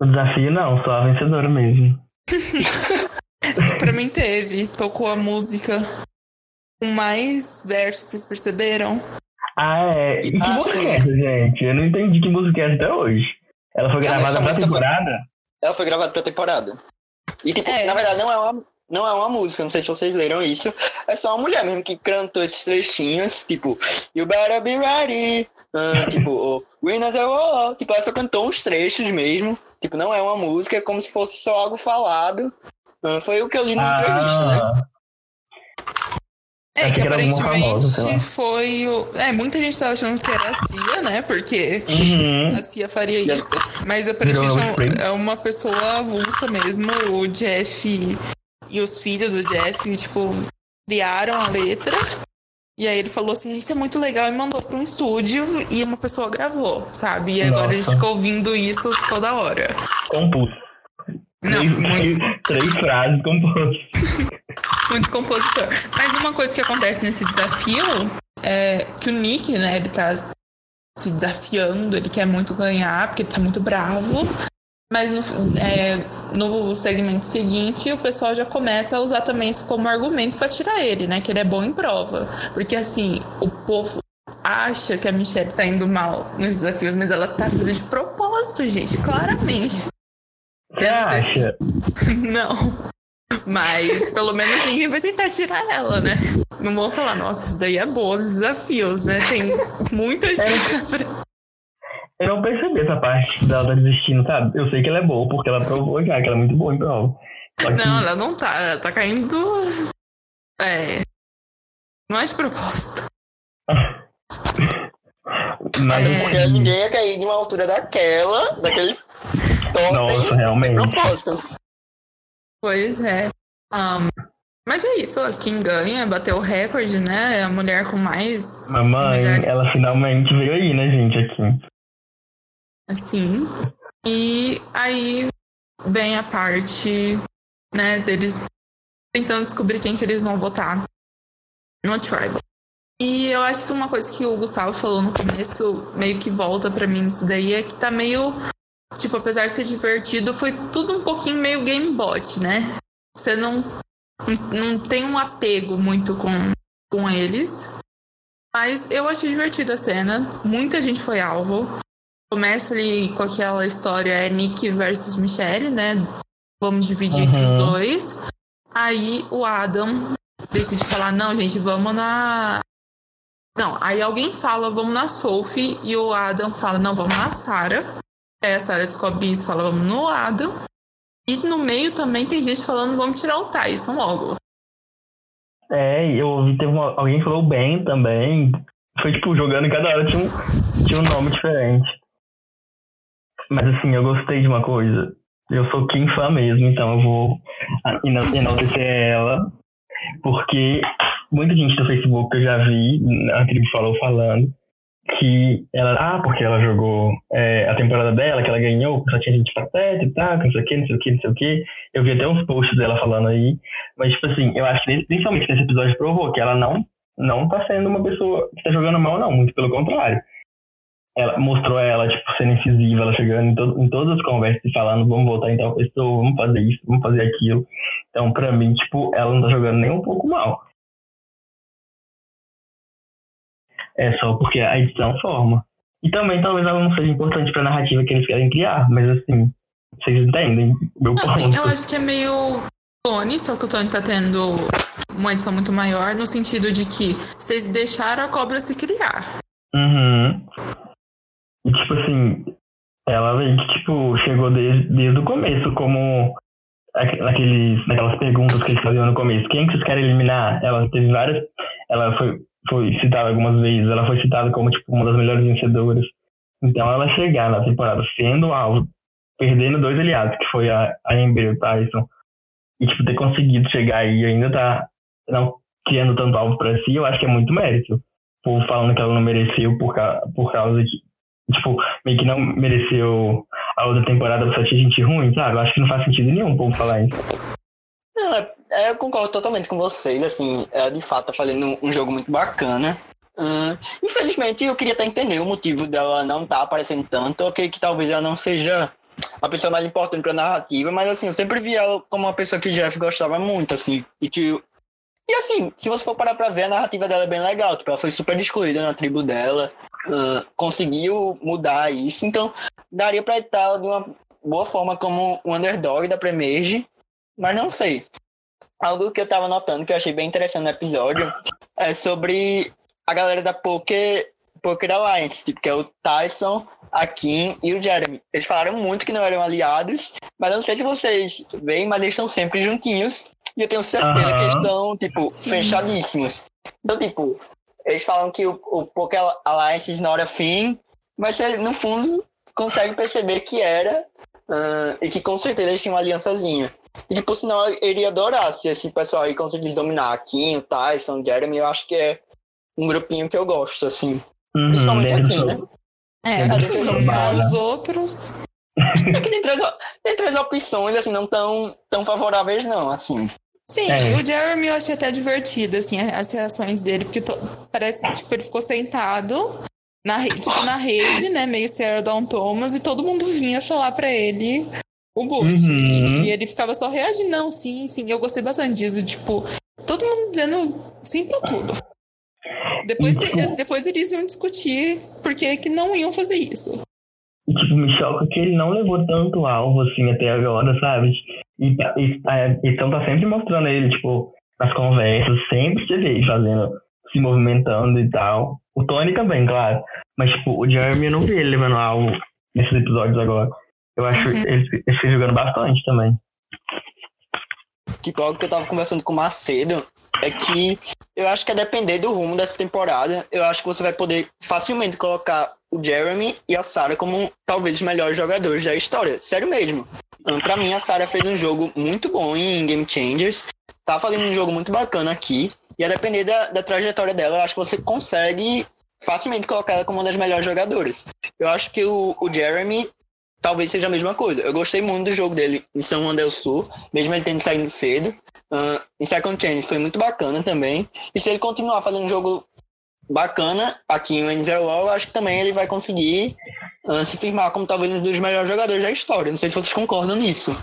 O desafio não, só a vencedora mesmo. (laughs) Pra mim teve. Tocou a música com mais versos, vocês perceberam? Ah, é. E que Ah, música sim. é essa, gente? Eu não entendi que música é essa até hoje. Ela foi gravada pra música foi- temporada? Ela foi gravada pra temporada. E, tipo, É. na verdade, não é, uma, não é uma música, não sei se vocês leram isso. É só uma mulher mesmo que cantou esses trechinhos, tipo, You better be ready. ah, (laughs) tipo, oh, Winners é oh, Tipo, ela só cantou uns trechos mesmo. Tipo, não é uma música, é como se fosse só algo falado. Ah, foi o que eu li numa entrevista, né? É, que que aparentemente foi o. É, muita gente tava achando que era a Cia, né? Porque Uhum. a Cia faria isso. Mas aparentemente é um- é uma pessoa avulsa mesmo. O Jeff e os filhos do Jeff, tipo, criaram a letra. E aí ele falou assim, isso é muito legal, e mandou pra um estúdio e uma pessoa gravou, sabe? E agora a gente Nossa. fica ouvindo isso toda hora. Compus. Não, três, (laughs) muito, três, frases compus. muito compositor. Mas uma coisa que acontece nesse desafio é que o Nick, né, ele tá se desafiando, ele quer muito ganhar, porque ele tá muito bravo. Mas no, é, no segmento seguinte, o pessoal já começa a usar também isso como argumento pra tirar ele, né? Que ele é bom em prova. Porque assim, o povo acha que a Michelle tá indo mal nos desafios, mas ela tá fazendo de propósito, gente, claramente. Você Eu não sei se- acha? Não. Mas pelo menos ninguém vai tentar tirar ela, né? Não vão falar, nossa, isso daí é boa nos desafios, né? Tem muita gente na frente. Eu não percebi essa parte dela tá desistindo, sabe? Eu sei que ela é boa, porque ela provou já que ela é muito boa em prova. Que, Não, ela não tá. Ela tá caindo. É. Não é de propósito. (laughs) Mas É. Porque ninguém ia cair de uma altura daquela, daquele Nossa, realmente. propósito. Pois é. Ahn, mas é isso, quem ganha, bateu o recorde, né? É a mulher com mais. Mamãe, unidades, ela finalmente veio aí, né, gente, aqui. Assim. E aí vem a parte, né, deles tentando descobrir quem que eles vão votar no Tribal. E eu acho que uma coisa que o Gustavo falou no começo, meio que volta pra mim isso daí, é que tá meio. Tipo, apesar de ser divertido, foi tudo um pouquinho meio game bot, né? Você não, não tem um apego muito com, com eles. Mas eu achei divertida a cena. Muita gente foi alvo. Começa ali com aquela história é Nick versus Michelle, né? Vamos dividir entre os Uhum. dois. Aí o Adam decide falar, não, gente, vamos na. Não, aí alguém fala, vamos na Sophie, e o Adam fala, não, vamos na Sarah. Aí a Sarah descobre isso, fala, vamos no Adam. E no meio também tem gente falando, vamos tirar o Tyson logo. É, eu ouvi, teve uma, alguém falou bem também. Foi, tipo, jogando cada hora tinha um, tinha um nome diferente. Mas, assim, eu gostei de uma coisa. Eu sou Kim fã mesmo, então eu vou ena- enaltecer ela. Porque muita gente do Facebook eu já vi, a tribo falou falando, que ela, ah, porque ela jogou é, a temporada dela, que ela ganhou, que só tinha gente pateta e tal, não sei o que, não sei o que, não sei o que. Eu vi até uns posts dela falando aí. Mas, tipo assim, eu acho que principalmente nesse episódio provou que ela não, não tá sendo uma pessoa que tá jogando mal, não. Muito pelo contrário. Ela mostrou ela, tipo, sendo incisiva, ela chegando em, to- em todas as conversas e falando, vamos voltar em tal pessoa, vamos fazer isso, vamos fazer aquilo. Então, pra mim, tipo, ela não tá jogando nem um pouco mal. É só porque a edição forma. E também talvez ela não seja importante pra narrativa que eles querem criar, mas assim, vocês entendem meu Assim, ponto. eu acho que é meio Tony, só que o Tony tá tendo uma edição muito maior, no sentido de que vocês deixaram a cobra se criar. Uhum. E tipo assim, ela que tipo, chegou desde, desde o começo, como aqu- naqueles, naquelas perguntas que eles faziam no começo. Quem que vocês querem eliminar? Ela teve várias. Ela foi, foi citada algumas vezes, ela foi citada como tipo, uma das melhores vencedoras. Então ela chegar na temporada sendo alvo, perdendo dois aliados, que foi a, a Ember e o Tyson, e tipo, ter conseguido chegar aí e ainda tá não criando tanto alvo pra si, eu acho que é muito mérito o povo falando que ela não mereceu por, ca- por causa de. Tipo, meio que não mereceu a outra temporada por só tinha gente ruim, sabe? Eu acho que não faz sentido nenhum o povo falar isso. Não, é- é, eu concordo totalmente com vocês, assim, ela de fato tá fazendo um jogo muito bacana. Ahn, infelizmente, eu queria até entender o motivo dela não estar aparecendo tanto, ok, que talvez ela não seja a pessoa mais importante pra narrativa, mas assim, eu sempre vi ela como uma pessoa que o Jeff gostava muito, assim, e que... E assim, se você for parar pra ver, a narrativa dela é bem legal, tipo, ela foi super excluída na tribo dela, ahn, conseguiu mudar isso, então daria pra estar de uma boa forma como um underdog da Premerge, mas não sei. Algo que eu tava notando que eu achei bem interessante no episódio é sobre a galera da Poker, Poker Alliance, tipo, que é o Tyson, a Kim e o Jeremy. Eles falaram muito que não eram aliados, mas eu não sei se vocês veem, mas eles estão sempre juntinhos. E eu tenho certeza que eles estão, tipo, Sim. fechadíssimos. Então, tipo, eles falam que o, o Poker Alliance is not a thing, mas você, no fundo, consegue perceber que era ah, e que com certeza eles tinham uma aliançazinha. E por sinal, eu iria adorar se esse pessoal aí conseguisse dominar a Kim, o Tyson, o Jeremy. Eu acho que é um grupinho que eu gosto, assim. Uhum, Principalmente aqui, né? É, É, os outros. É que tem três, tem três opções, assim, não tão, tão favoráveis, não, assim. Sim, É. o Jeremy eu achei até divertido, assim, as reações dele, porque to- parece que tipo, ele ficou sentado na rede, tipo, na rede, né? Meio Sarah Dawn Thomas, e todo mundo vinha falar pra ele o boot. Uhum. E, ele ficava só reagindo, não, sim, sim. Eu gostei bastante disso, tipo, todo mundo dizendo sim pra tudo. Depois, depois eles iam discutir por que não iam fazer isso. E, tipo, me choca que ele não levou tanto alvo, assim, até agora, sabe? E, tá- e a edição tá sempre mostrando ele, tipo, nas conversas, sempre se vê ele fazendo, se movimentando e tal. O Tony também, claro. Mas, tipo, o Jeremy eu não vi ele levando alvo nesses episódios agora. Eu acho Uhum. ele, ele fica jogando bastante também. Tipo, algo que eu tava conversando com o Macedo é que eu acho que a depender do rumo dessa temporada, eu acho que você vai poder facilmente colocar o Jeremy e a Sarah como talvez os melhores jogadores da história. Sério mesmo. Um, pra mim, a Sarah fez um jogo muito bom em Game Changers. Tá fazendo um jogo muito bacana aqui. E a depender da, da trajetória dela, eu acho que você consegue facilmente colocar ela como uma das melhores jogadoras. Eu acho que o, o Jeremy talvez seja a mesma coisa. Eu gostei muito do jogo dele em São Juan del Sul, mesmo ele tendo saído cedo. Uh, em Second Change foi muito bacana também. E se ele continuar fazendo um jogo bacana aqui em NZL, acho que também ele vai conseguir uh, se firmar como talvez um dos melhores jogadores da história. Não sei se vocês concordam nisso.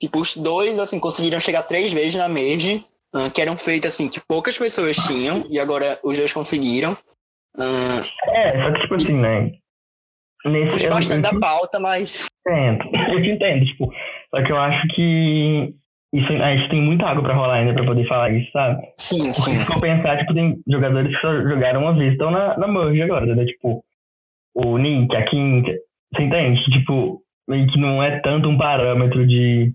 Tipo, os dois, assim, conseguiram chegar três vezes na Merge, uh, que eram feitas, assim, que poucas pessoas tinham, e agora os dois conseguiram. Uh, é, só que, tipo assim, né? Nesse, bastante da pauta, mas. Entendo, eu te entendo, tipo, só que eu acho que isso, a gente tem muita água pra rolar ainda pra poder falar isso, sabe? Sim, sim. Se for pensar, tipo, tem jogadores que só jogaram uma vez, estão na, na merge agora, né? Tipo, o Nick, a Kim, você entende? Tipo, meio que não é tanto um parâmetro de,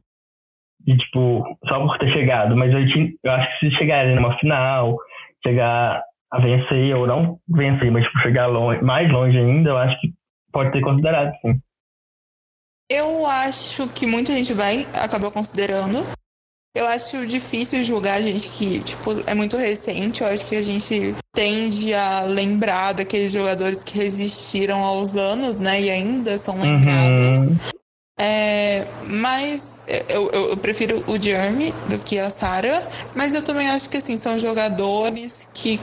de tipo, só por ter chegado, mas eu, eu acho que se chegarem numa final, chegar a vencer, ou não vencer, mas tipo, chegar longe, mais longe ainda, eu acho que pode ter considerado, sim. Eu acho que muita gente vai acabar considerando. Eu acho difícil julgar a gente que, tipo, é muito recente. Eu acho que a gente tende a lembrar daqueles jogadores que resistiram aos anos, né? E ainda são lembrados. Uhum. É, mas eu, eu, eu, prefiro o Jeremy do que a Sarah. Mas eu também acho que, assim, são jogadores que,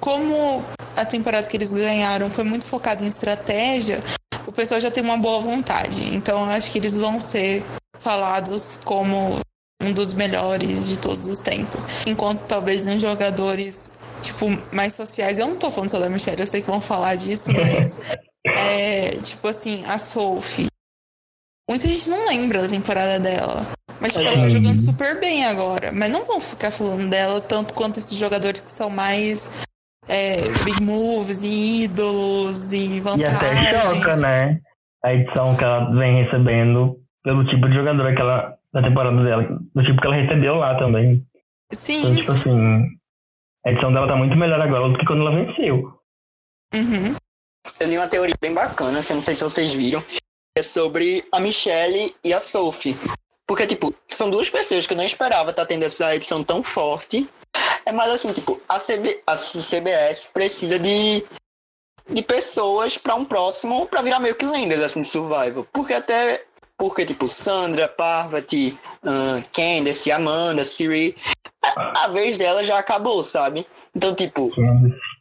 como a temporada que eles ganharam foi muito focada em estratégia, o pessoal já tem uma boa vontade. Então, eu acho que eles vão ser falados como um dos melhores de todos os tempos. Enquanto talvez uns jogadores, tipo, mais sociais. Eu não tô falando só da Michelle, eu sei que vão falar disso, mas. (laughs) é, tipo assim, a Sophie. Muita gente não lembra da temporada dela. Mas tipo, ela tá jogando super bem agora. Mas não vão ficar falando dela tanto quanto esses jogadores que são mais é, big moves e ídolos e vantagens. E até choca, né? A edição que ela vem recebendo pelo tipo de jogador que ela da temporada dela, do tipo que ela recebeu lá também. Sim. Então, tipo assim, a edição dela tá muito melhor agora do que quando ela venceu. Uhum. Eu li uma teoria bem bacana, assim, não sei se vocês viram, é sobre a Michelle e a Sophie. Porque, tipo, são duas pessoas que eu não esperava estar tá tendo essa edição tão forte. É mais assim, tipo, a, CB, a CBS precisa de, de pessoas para um próximo, para virar meio que lendas, assim, de survival. Porque até porque, tipo, Sandra, Parvati, uh, Candace, Amanda, Siri, a, a, vez dela já acabou, sabe? Então, tipo,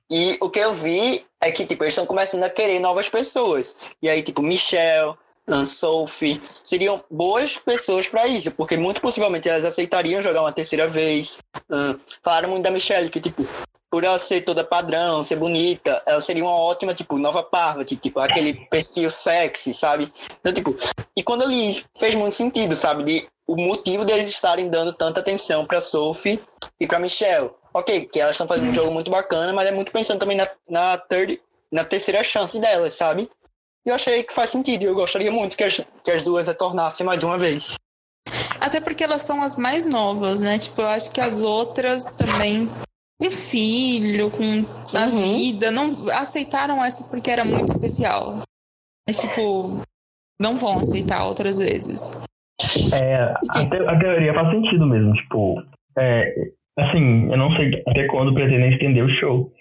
e o que eu vi é que, tipo, eles estão começando a querer novas pessoas. E aí, tipo, Michelle, uh, Sophie, seriam boas pessoas para isso, porque muito possivelmente elas aceitariam jogar uma terceira vez. Uh, falaram muito da Michelle, que, tipo, por ela ser toda padrão, ser bonita, ela seria uma ótima, tipo, nova Parvati, tipo, aquele perfil sexy, sabe? Então, tipo, e quando li fez muito sentido, sabe? De, o motivo deles estarem dando tanta atenção pra Sophie e pra Michelle. Ok, que elas estão fazendo um jogo muito bacana, mas é muito pensando também na, na, third, na terceira chance delas, sabe? E eu achei que faz sentido, e eu gostaria muito que as, que as duas retornassem mais uma vez. Até porque elas são as mais novas, né? Tipo, eu acho que as outras também com filho, com a uhum. vida, não aceitaram essa porque era muito especial. Mas, tipo, não vão aceitar outras vezes. É, a, te, a teoria faz sentido mesmo, tipo, é, assim, eu não sei até quando pretendem estender o show,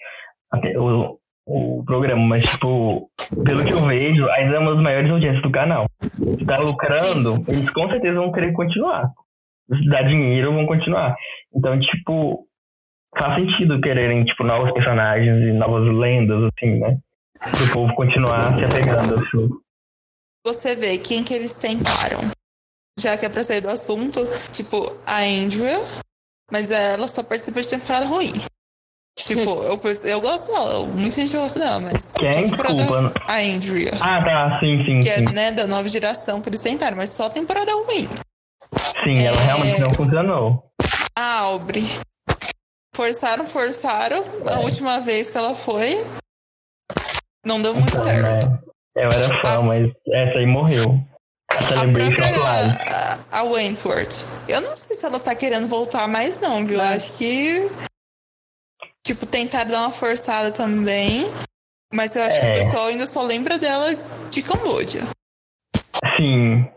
até o, o programa, mas, tipo, pelo que eu vejo, ainda é uma das maiores audiências do canal. Se tá lucrando, eles com certeza vão querer continuar. Se dá dinheiro, vão continuar. Então, tipo, faz sentido quererem, tipo, novos personagens e novas lendas, assim, né? Pro povo continuar se apegando ao show. Você vê quem que eles tentaram. Já que é pra sair do assunto, tipo, a Andrea, mas ela só participa de temporada ruim. Tipo, eu, eu gosto dela, muita gente gosta dela, mas. Quem? Desculpa. A Andrea. Ah, tá, sim, sim. Que sim. é, né, da nova geração que eles tentaram, mas só temporada ruim. Sim, é... ela realmente não funcionou. A Aubrey. Forçaram, forçaram. A última vez que ela foi, não deu muito então, certo. Né? Eu era fã, a... mas essa aí morreu. A, a própria, a, a Wentworth. Eu não sei se ela tá querendo voltar mais não, viu? Mas... Acho que... Tipo, tentaram dar uma forçada também. Mas eu acho É. que o pessoal ainda só lembra dela de Camboja. Sim.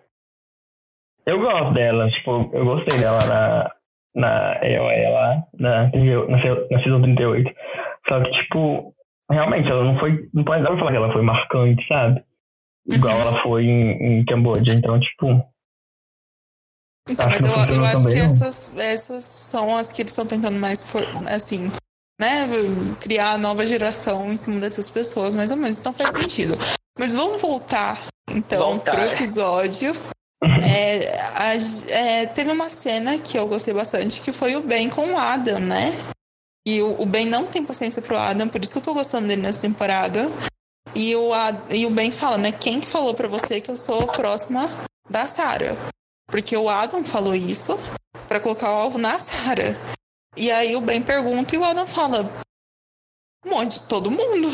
Eu gosto dela, tipo, eu gostei dela na, na EOE lá, na, 38 na, na Season 38. Só que, tipo, realmente, ela não foi. Não pode dar pra falar que ela foi marcante, sabe? Igual ela foi em, em Camboja. Então, tipo, Então, Acho mas que eu, eu acho que também, não. essas, essas são as que eles estão tentando mais, for, assim, né? Criar a nova geração em cima dessas pessoas, mais ou menos. Então faz sentido. Mas vamos voltar, então, Voltar. pro episódio. É, a- é, teve uma cena que eu gostei bastante, que foi o Ben com o Adam, né? E o, o Ben não tem paciência pro Adam, por isso que eu tô gostando dele nessa temporada. E o, Ad- e o Ben fala, né? Quem que falou pra você que eu sou próxima da Sarah? Porque o Adam falou isso pra colocar o alvo na Sarah. E aí o Ben pergunta e o Adam fala: Um monte de todo mundo.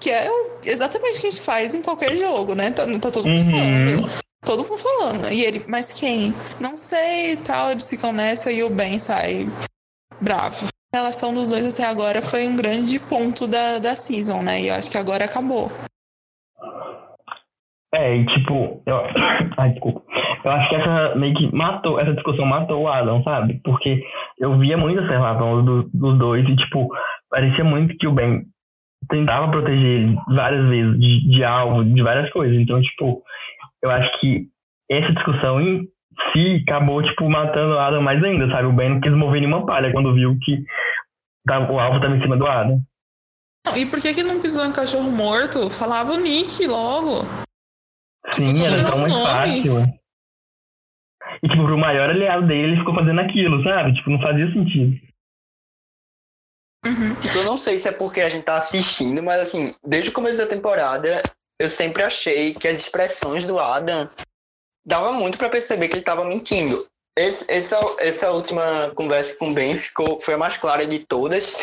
Que é exatamente o que a gente faz em qualquer jogo, né? Tá, tá todo mundo Uhum. falando. Todo mundo falando. E ele, mas quem? Não sei e tal. Eles ficam nessa e o Ben sai bravo. A relação dos dois até agora foi um grande ponto da, da season, né? E eu acho que agora acabou. É, e tipo, eu, (coughs) ai, desculpa. Eu acho que essa meio que matou, essa discussão matou o Adam, sabe? Porque eu via muito essa relação do- dos dois e, tipo, parecia muito que o Ben tentava proteger ele várias vezes de, de alvo, de várias coisas. Então, tipo, eu acho que essa discussão em si acabou, tipo, matando o Adam mais ainda, sabe? O Ben não quis mover nenhuma palha quando viu que tava- o alvo estava em cima do Adam. E por que que não pisou em cachorro morto? Falava o Nick logo. Sim, era tão mais fácil. E, tipo, pro maior aliado dele, ele ficou fazendo aquilo, sabe? Tipo, não fazia sentido. Tipo, eu não sei se é porque a gente tá assistindo, mas assim, desde o começo da temporada, eu sempre achei que as expressões do Adam dava muito pra perceber que ele tava mentindo. Esse- essa, essa última conversa com o Ben ficou, foi a mais clara de todas.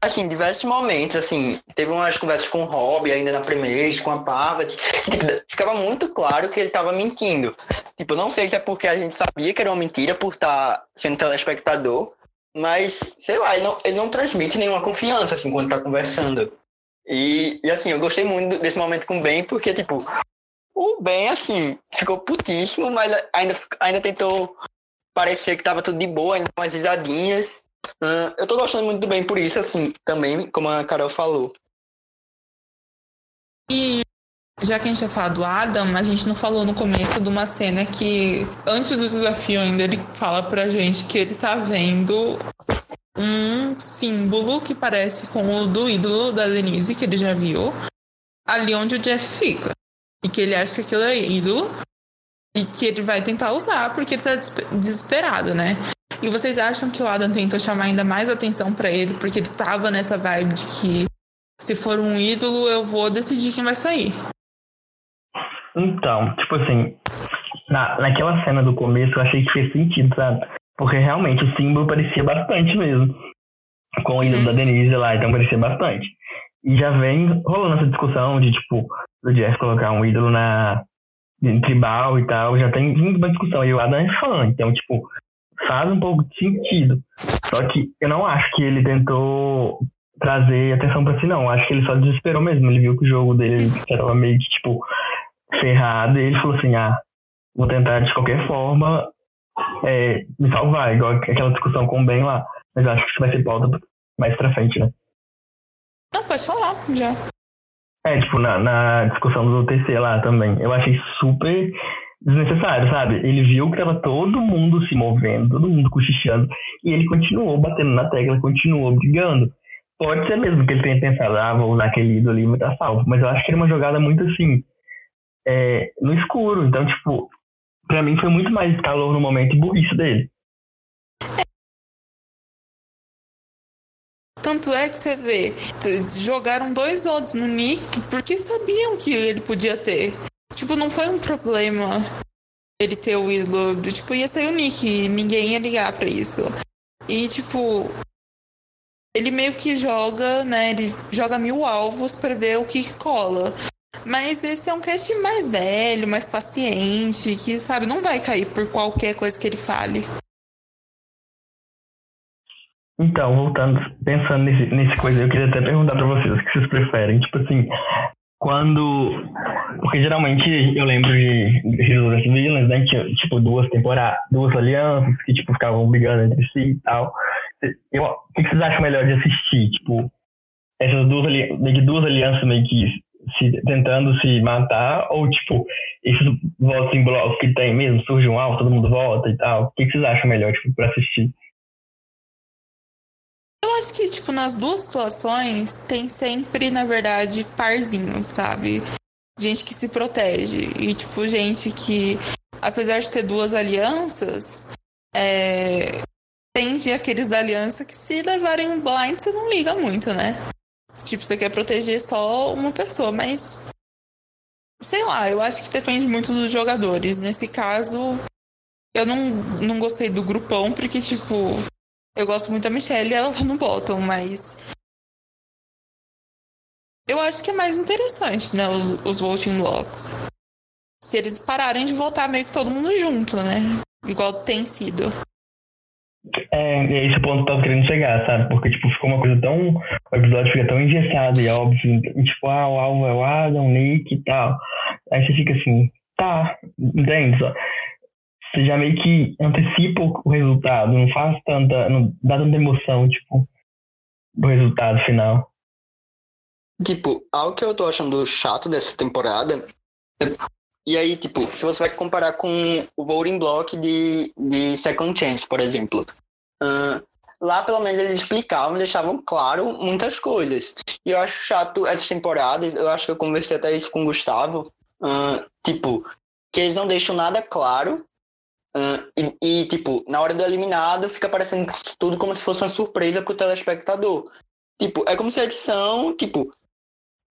Assim, diversos momentos, assim, teve umas conversas com o Rob ainda na primeira, com a Parvati, tipo, ficava muito claro que ele tava mentindo. Tipo, não sei se é porque a gente sabia que era uma mentira por estar sendo telespectador, mas, sei lá, ele não, ele não transmite nenhuma confiança, assim, quando tá conversando. E, e assim, eu gostei muito desse momento com o Ben, porque, tipo, o Ben, assim, ficou putíssimo, mas ainda, ainda tentou parecer que tava tudo de boa, umas risadinhas. Ah, eu tô gostando muito Ben por isso, assim, também, como a Carol falou. E já que a gente vai falar do Adam, a gente não falou no começo de uma cena que, antes do desafio ainda, ele fala pra gente que ele tá vendo um símbolo que parece com o do ídolo da Denise, que ele já viu, ali onde o Jeff fica. E que ele acha que aquilo é ídolo e que ele vai tentar usar porque ele tá desespe- desesperado, né? E vocês acham que o Adam tentou chamar ainda mais atenção pra ele porque ele tava nessa vibe de que se for um ídolo, eu vou decidir quem vai sair. Então, tipo assim, na, naquela cena do começo eu achei que fez sentido, sabe? Porque realmente o símbolo parecia bastante mesmo. Com o ídolo da Denise lá, então parecia bastante. E já vem rolando essa discussão de, tipo, do Jeff colocar um ídolo na tribal e tal, já tem vindo uma discussão. E o Adam é fã, então, tipo, faz um pouco de sentido. Só que eu não acho que ele tentou trazer atenção pra si, não. Eu acho que ele só desesperou mesmo. Ele viu que o jogo dele estava meio que, tipo, ferrado, e ele falou assim, ah, vou tentar de qualquer forma é, me salvar, igual aquela discussão com o Ben lá. Mas eu acho que isso vai ser pauta mais pra frente, né? Não, pode falar, já. É, tipo, na, na discussão do TC lá também. Eu achei super desnecessário, sabe? Ele viu que tava todo mundo se movendo, todo mundo cochichando, e ele continuou batendo na tecla, continuou brigando. Pode ser mesmo que ele tenha pensado, ah, vou usar aquele ídolo ali e estar salvo. Mas eu acho que era uma jogada muito assim, é, no escuro. Então, tipo, pra mim foi muito mais calor no momento e burrice dele. Tanto é que você vê, jogaram dois odds no Nick porque sabiam que ele podia ter. Tipo, não foi um problema ele ter o ídolo. Tipo, ia ser o Nick e ninguém ia ligar pra isso. E, tipo, ele meio que joga, né? Ele joga mil alvos pra ver o que cola. Mas esse é um cast mais velho, mais paciente, que, sabe, não vai cair por qualquer coisa que ele fale. Então, voltando, pensando nesse, nesse coisa, eu queria até perguntar pra vocês o que vocês preferem. Tipo assim, quando. Porque geralmente eu lembro de Heroes vs Villains, né? Tipo, duas temporadas, duas alianças que, tipo, ficavam brigando entre si e tal. Eu, o que vocês acham melhor de assistir? Tipo, essas duas, meio que duas alianças meio que se, tentando se matar, ou tipo, esses votos em bloco que tem mesmo, surge um alvo, todo mundo vota e tal. O que vocês acham melhor, tipo, pra assistir? Eu acho que, tipo, nas duas situações tem sempre, na verdade, parzinhos, sabe? Gente que se protege. E, tipo, gente que, apesar de ter duas alianças, é... tem de aqueles da aliança que se levarem um blind, você não liga muito, né? Tipo, você quer proteger só uma pessoa, mas. Sei lá, eu acho que depende muito dos jogadores. Nesse caso, eu não, não gostei do grupão, porque, tipo, eu gosto muito da Michelle e ela tá no bottom, mas. Eu acho que é mais interessante, né? Os, os voting blocks. Se eles pararem de votar meio que todo mundo junto, né? Igual tem sido. É, e é esse ponto que eu tava querendo chegar, sabe? Porque, tipo, ficou uma coisa tão. O episódio fica tão engessado e óbvio. E, tipo, ah, o alvo é o Adam, o Nick e tal. Aí você fica assim, tá, entende? Só você já meio que antecipa o resultado, não faz tanta. não dá tanta emoção, tipo, do resultado final. Tipo, algo que eu tô achando chato dessa temporada. E aí, tipo, se você vai comparar com o voting block de, de Second Chance, por exemplo. Uh, lá, pelo menos, eles explicavam, deixavam claro muitas coisas. E eu acho chato essas temporadas, eu acho que eu conversei até isso com o Gustavo. Uh, tipo, que eles não deixam nada claro Uh, e, e, tipo, na hora do eliminado fica parecendo tudo como se fosse uma surpresa pro telespectador. Tipo, é como se a edição, tipo,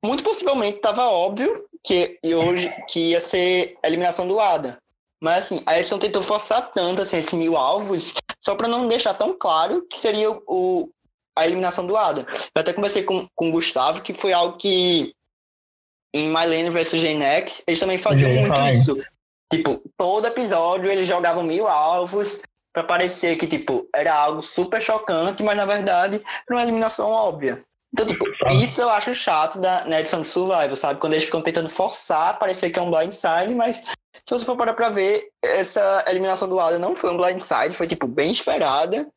muito possivelmente tava óbvio que hoje que ia ser a eliminação do Ada. Mas assim, a edição tentou forçar tanto assim, esses mil alvos, só para não deixar tão claro que seria o, a eliminação do Ada. Eu até conversei com, com o Gustavo, que foi algo que em Mylene vs Gen X, eles também faziam muito isso. Tipo, todo episódio eles jogavam mil alvos para parecer que, tipo, era algo super chocante, mas na verdade era uma eliminação óbvia. Então, tipo, isso eu acho chato da, na edição de Survival, sabe? Quando eles ficam tentando forçar, parecer que é um blindside, mas se você for parar pra ver, essa eliminação do Adam não foi um blindside, foi, tipo, bem esperada.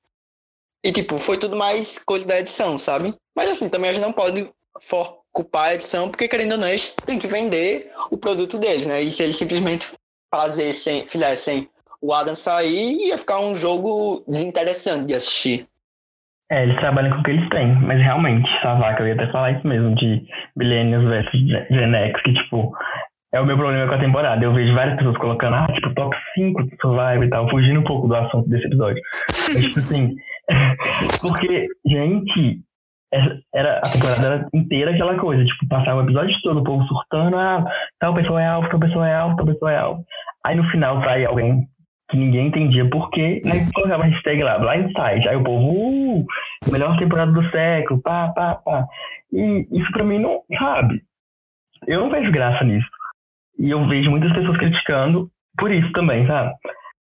E, tipo, foi tudo mais coisa da edição, sabe? Mas, assim, também a gente não pode for culpar a edição, porque, querendo ou não, eles têm que vender o produto deles, né? E se eles simplesmente fazessem, fizessem o Adam sair, ia ficar um jogo desinteressante de assistir. É, eles trabalham com o que eles têm, mas realmente, Savaca, eu ia até falar isso mesmo, de Millennials versus Gen X, que, tipo, é o meu problema com a temporada. Eu vejo várias pessoas colocando, ah, tipo, top 5 do Survivor e tal, fugindo um pouco do assunto desse episódio. Mas, tipo assim, (laughs) porque, gente, era, a temporada era inteira aquela coisa, tipo, passava o episódio todo, o povo surtando, ah, tal pessoa é alvo, tal pessoa é alvo, tal pessoa é alvo. Aí no final sai alguém que ninguém entendia por quê, aí colocava a hashtag lá, blindside. Aí o povo, uh, melhor temporada do século, pá, pá, pá. E isso pra mim não, sabe? Eu não vejo graça nisso. E eu vejo muitas pessoas criticando por isso também, sabe?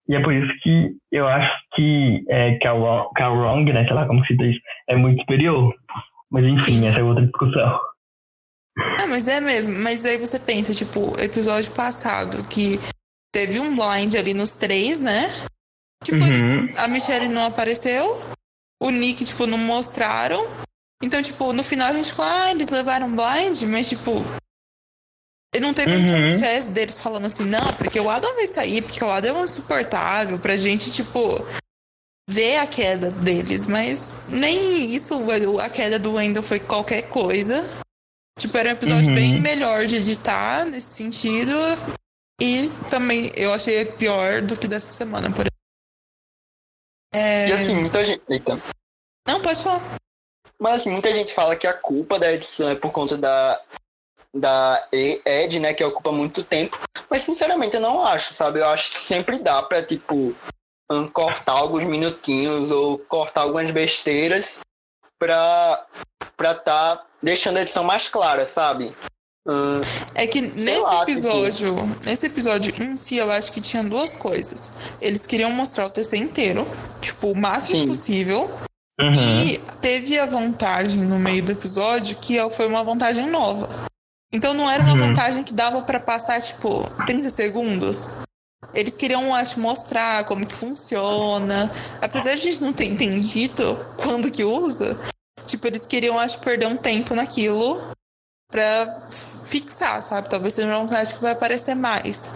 E é por isso que eu acho que é, Wrong, né, sei lá como se diz, é muito superior. Mas enfim, essa é outra discussão. Ah, mas é mesmo. Mas aí você pensa, tipo, episódio passado, que teve um blind ali nos três, né? Tipo, uhum. eles, a Michelle não apareceu, o Nick, tipo, não mostraram. Então, tipo, no final a gente ficou, ah, eles levaram blind, mas, tipo, não teve uhum. um deles falando assim, não, porque o Adam vai sair, porque o Adam é insuportável pra gente, tipo, ver a queda deles. Mas nem isso, a queda do Wendell foi qualquer coisa. Tipo, era um episódio uhum. bem melhor de editar nesse sentido. E também eu achei pior do que dessa semana, por exemplo. É... E assim, muita gente. Eita. Não, pode falar. Mas assim, muita gente fala que a culpa da edição é por conta da da Ed, né, que ocupa muito tempo. Mas sinceramente eu não acho, sabe? Eu acho que sempre dá para tipo cortar alguns minutinhos ou cortar algumas besteiras para para tá deixando a edição mais clara, sabe? Hum, é que nesse lá, episódio, tipo... nesse episódio em si, eu acho que tinha duas coisas. Eles queriam mostrar o TC inteiro, tipo, o máximo Sim. possível. Uhum. E teve a vantagem no meio do episódio que foi uma vantagem nova. Então não era uma Uhum. vantagem que dava pra passar, tipo, 30 segundos. Eles queriam, acho, mostrar como que funciona. Apesar de a gente não ter entendido quando que usa, tipo, eles queriam, acho, perder um tempo naquilo pra fixar, sabe? Talvez seja uma vantagem que vai aparecer mais.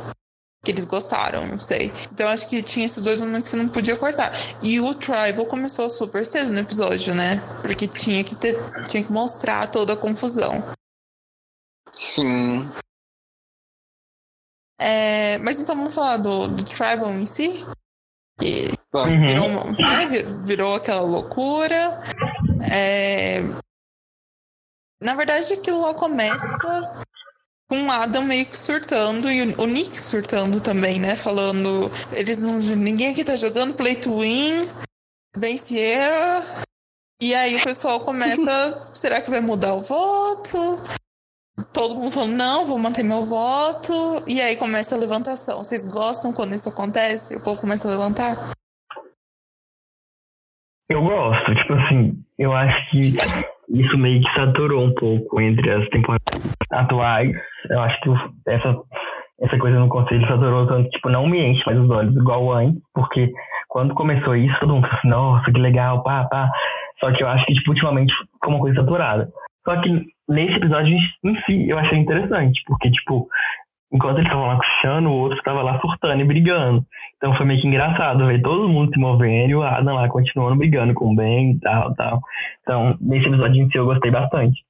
Que eles gostaram, não sei. Então acho que tinha esses dois momentos que não podia cortar. E o Tribal começou super cedo no episódio, né? Porque tinha que ter, tinha que mostrar toda a confusão. Sim. É, mas então vamos falar do, do Tribal em si? Que virou, Uhum. uma- né, vir- virou aquela loucura. É, na verdade, aquilo lá começa com o Adam meio que surtando e o, Nick surtando também, né? Falando, eles não, ninguém aqui tá jogando play to win, Sierra. E aí o pessoal começa, (laughs) será que vai mudar o voto? Todo mundo falando, não, vou manter meu voto. E aí começa a levantação. Vocês gostam quando isso acontece? O povo começa a levantar? Eu gosto, tipo assim, eu acho que isso meio que saturou um pouco entre as temporadas atuais. Eu acho que essa, essa coisa no conselho saturou tanto, tipo, não me enche mais os olhos igual antes, porque quando começou isso, todo mundo falou assim, nossa, que legal, pá, pá. Só que eu acho que, tipo, ultimamente ficou uma coisa saturada. Só que nesse episódio em si, eu achei interessante, porque, tipo, enquanto eles estavam lá cochichando, o outro estava lá surtando e brigando. Então foi meio que engraçado ver todo mundo se movendo e o Adam lá continuando brigando com o Ben e tal, tal. Então, nesse episódio em si eu gostei bastante.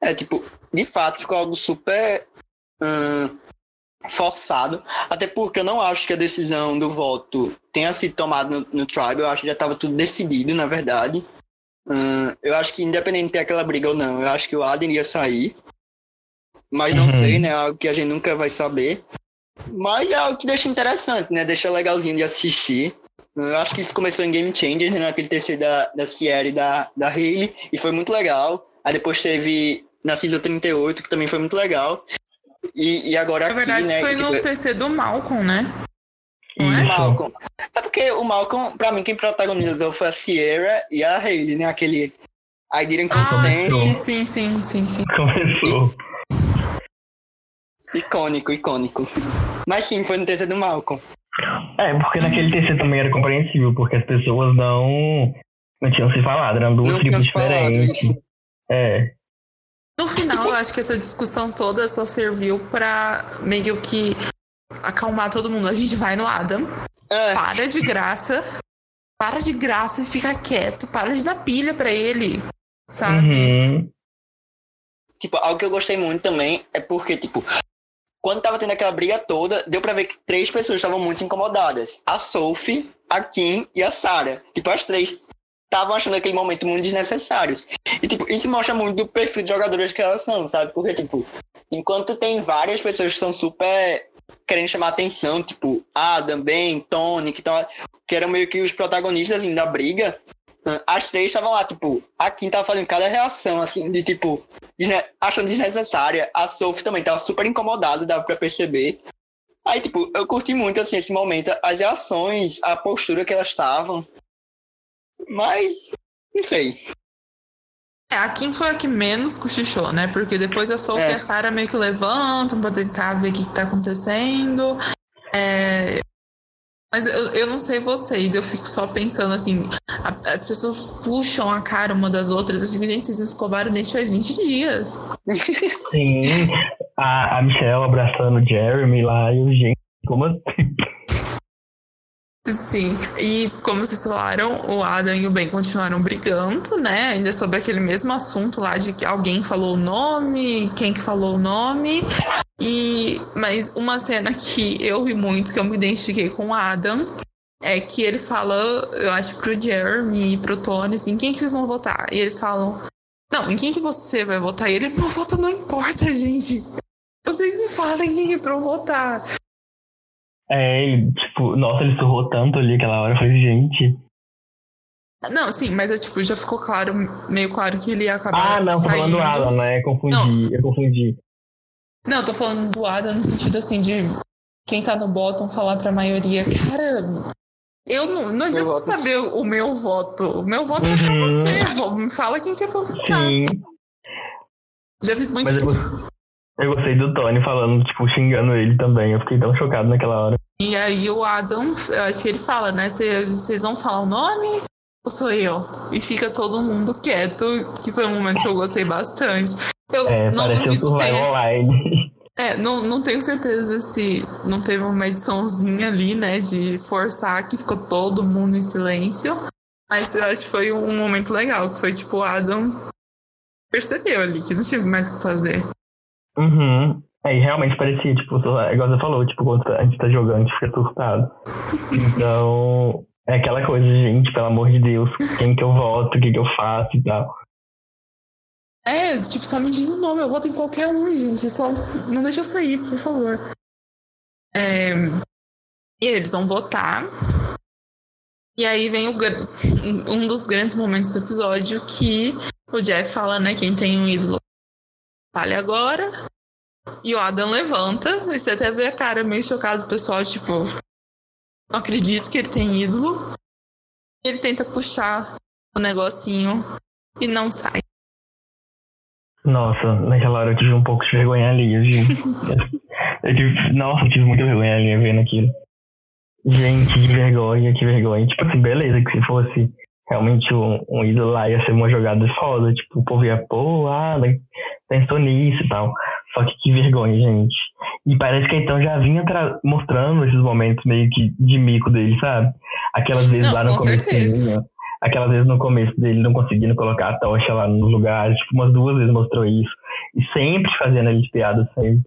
É, tipo, de fato ficou algo super hum, forçado. Até porque eu não acho que a decisão do voto tenha sido tomada no, no Tribe. Eu acho que já estava tudo decidido, na verdade. Hum, eu acho que independente de ter aquela briga ou não, eu acho que o Adam ia sair. Mas não Uhum. sei, né? Algo que a gente nunca vai saber. Mas é algo que deixa interessante, né? Deixa legalzinho de assistir. Eu acho que isso começou em Game Changer, né? Naquele terceiro da, da Sierra e da, da Hayley. E foi muito legal. Aí depois teve na Season 38, que também foi muito legal. E, e agora Na aqui, verdade, né? foi no tipo, TC do Malcolm, né? Não é? Malcolm. É porque o Malcolm, pra mim, quem protagonizou foi a Sierra e a Hayley, né? Aquele I didn't Ah, consent. sim, sim, sim, sim, sim. Começou. Icônico, icônico. Mas sim, foi no terceiro do Malcolm. É, porque naquele TC também era compreensível, porque as pessoas não, não tinham se falado, eram duas Não tribos falado diferentes. isso. É. No final, eu acho que essa discussão toda só serviu pra meio que acalmar todo mundo. A gente vai no Adam, É, para de graça, para de graça e fica quieto, para de dar pilha pra ele, sabe? Uhum. tipo, algo que eu gostei muito também é porque, tipo, quando tava tendo aquela briga toda, deu pra ver que três pessoas estavam muito incomodadas. A Sophie, a Kim e a Sarah. Tipo, as três estavam achando aquele momento muito desnecessário. E, tipo, isso mostra muito do perfil de jogadoras que elas são, sabe? Porque, tipo, enquanto tem várias pessoas que são super querendo chamar atenção, tipo, Adam, Ben, Tony, que, tão, que eram meio que os protagonistas, assim, da briga, as três estavam lá, tipo, a Kim tava fazendo cada reação, assim, de, tipo, desne- achando desnecessária. A Sophie também tava super incomodada, dava pra perceber. Aí, tipo, eu curti muito, assim, esse momento, as reações, a postura que elas estavam. Mas, não sei. É, a Kim foi a que menos cochichou, né? Porque depois a Sophie É. e a Sarah meio que levantam pra tentar ver o que, que tá acontecendo. É, Mas eu, eu não sei vocês, eu fico só pensando assim, a- as pessoas puxam a cara uma das outras, eu fico, gente, vocês escovaram o dente faz 20 dias. (laughs) Sim. A, a Michelle abraçando o Jeremy lá e o gente. Como assim? Sim, e como vocês falaram, o Adam e o Ben continuaram brigando, né? Ainda sobre aquele mesmo assunto lá de que alguém falou o nome, quem que falou o nome. E mas uma cena que eu ri muito, que eu me identifiquei com o Adam, é que ele fala, eu acho pro Jeremy e pro Tony, assim, quem que vocês vão votar? E eles falam, não, em quem que você vai votar? E ele, meu voto não importa, (laughs) gente. Vocês me falem quem é pra eu votar. É, ele, tipo, nossa, ele surrou tanto ali aquela hora. Falei, gente. Não, sim, mas é tipo, já ficou claro, meio claro que ele ia acabar Ah, não, saindo. falando do Alan, né? Confundi, Não. eu confundi. Não, eu tô falando do Adam no sentido assim de quem tá no bottom falar pra maioria, cara, Eu não, não adianta voto- saber o meu voto. O meu voto é pra Uhum. você. Me fala quem que é pra votar. Sim, Já fiz muito mas eu, isso. gos- eu gostei do Tony falando, tipo, xingando ele também. Eu fiquei tão chocado naquela hora. E aí o Adam, eu acho que ele fala, né? "Cê- Vocês vão falar o nome ou sou eu? E fica todo mundo quieto, que foi um momento que eu gostei bastante. Eu É, não parece um duvido que survival tenha. online. (laughs) É, não, não tenho certeza se não teve uma ediçãozinha ali, né? De forçar que ficou todo mundo em silêncio. Mas eu acho que foi um momento legal, que foi tipo, o Adam percebeu ali que não tinha mais o que fazer. Uhum. É, e realmente parecia, tipo, igual você falou, tipo, quando a gente tá jogando, a gente fica surtado. Então, é aquela coisa, gente, pelo amor de Deus, quem que eu voto, o que que eu faço e tal. É, tipo, só me diz o nome, eu voto em qualquer um, gente. Só não deixa eu sair, por favor. É, E eles vão votar. E aí vem o, um dos grandes momentos do episódio que o Jeff fala, né? Quem tem um ídolo fale agora. E o Adam levanta. Você até vê a cara meio chocada do pessoal, tipo, não acredito que ele tem ídolo. Ele tenta puxar o negocinho e não sai. Nossa, naquela hora eu tive um pouco de vergonha ali, eu tive, (laughs) eu tive, nossa, eu tive muita vergonha ali vendo aquilo. Gente, que vergonha, que vergonha. Tipo assim, beleza, que se fosse realmente um, um ídolo lá, ia ser uma jogada foda. Tipo, o povo ia, pô, ah, pensou nisso e tal. Só que que vergonha, gente. E parece que então já vinha tra- mostrando esses momentos meio que de mico dele, sabe? Aquelas vezes Não, lá no com começo aquelas vezes no começo dele não conseguindo colocar a tocha lá nos lugares, tipo, umas duas vezes mostrou isso. E sempre fazendo ele de piada, sempre.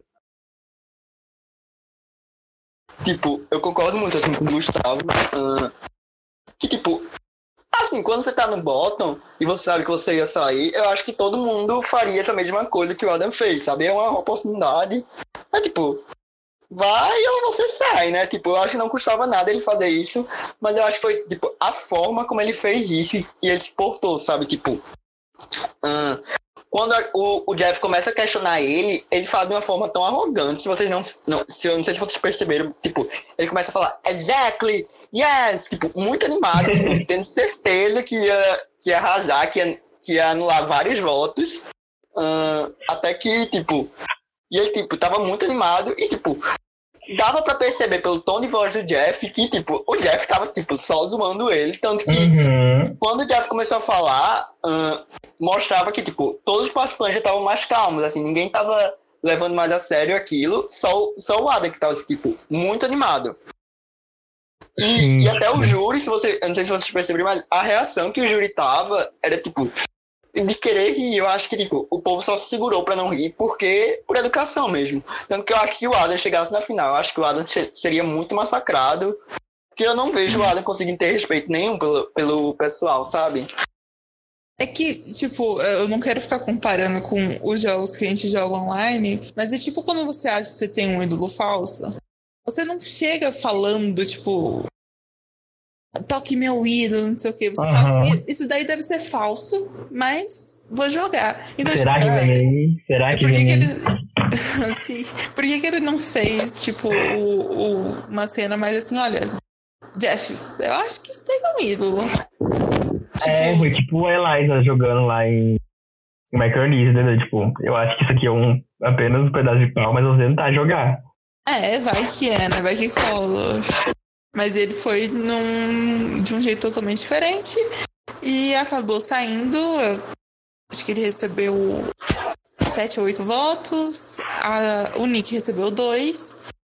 Tipo, eu concordo muito assim com o Gustavo. ah, que tipo, assim, quando você tá no bottom e você sabe que você ia sair, eu acho que todo mundo faria essa mesma coisa que o Adam fez, sabe? É uma oportunidade. É tipo, vai ou você sai, né? Tipo, eu acho que não custava nada ele fazer isso, mas eu acho que foi, tipo, a forma como ele fez isso e ele se portou, sabe? Tipo, quando a- o, o Jeff começa a questionar ele, ele fala de uma forma tão arrogante, se vocês não, não se eu não sei se vocês perceberam, tipo, ele começa a falar, exactly, yes, tipo, muito animado, tipo, (laughs) tendo certeza que ia, que ia arrasar, que ia, que ia anular vários votos, até que, tipo, e ele, tipo, tava muito animado e, tipo, dava pra perceber pelo tom de voz do Jeff que, tipo, o Jeff tava, tipo, só zoando ele, tanto que Uhum. quando o Jeff começou a falar, ahn, mostrava que, tipo, todos os participantes já estavam mais calmos, assim, ninguém tava levando mais a sério aquilo, só, o- só o Adam que tava, tipo, muito animado. E, e até o júri, se você, eu não sei se vocês perceberam, mas a reação que o júri tava era, tipo, de querer rir. Eu acho que, tipo, o povo só se segurou pra não rir, porque, por educação mesmo. Tanto que eu acho que o Adam chegasse na final, eu acho que o Adam se- seria muito massacrado, porque eu não vejo o Adam conseguindo ter respeito nenhum pelo, pelo pessoal, sabe? É que, tipo, eu não quero ficar comparando com os jogos que a gente joga online, mas é tipo quando você acha que você tem um ídolo falso, você não chega falando, tipo, toque meu ídolo, não sei o quê. Você fala Aham. assim, isso daí deve ser falso, mas vou jogar. Então, Será que tipo, vem aí? Será que que, vem que ele. (laughs) assim, por que, que ele não fez, tipo, o- o- uma cena mais assim, olha, Jeff, eu acho que isso daí é um ídolo. É, foi tipo o Eliza jogando lá em, em Micronesia, entendeu? Tipo, eu acho que isso aqui é um, apenas um pedaço de pau, mas você não tá a jogar. É, vai que é, né? Vai que cola. Mas ele foi num, de um jeito totalmente diferente e acabou saindo. Acho que ele recebeu sete ou oito votos. a- o Nick recebeu dois.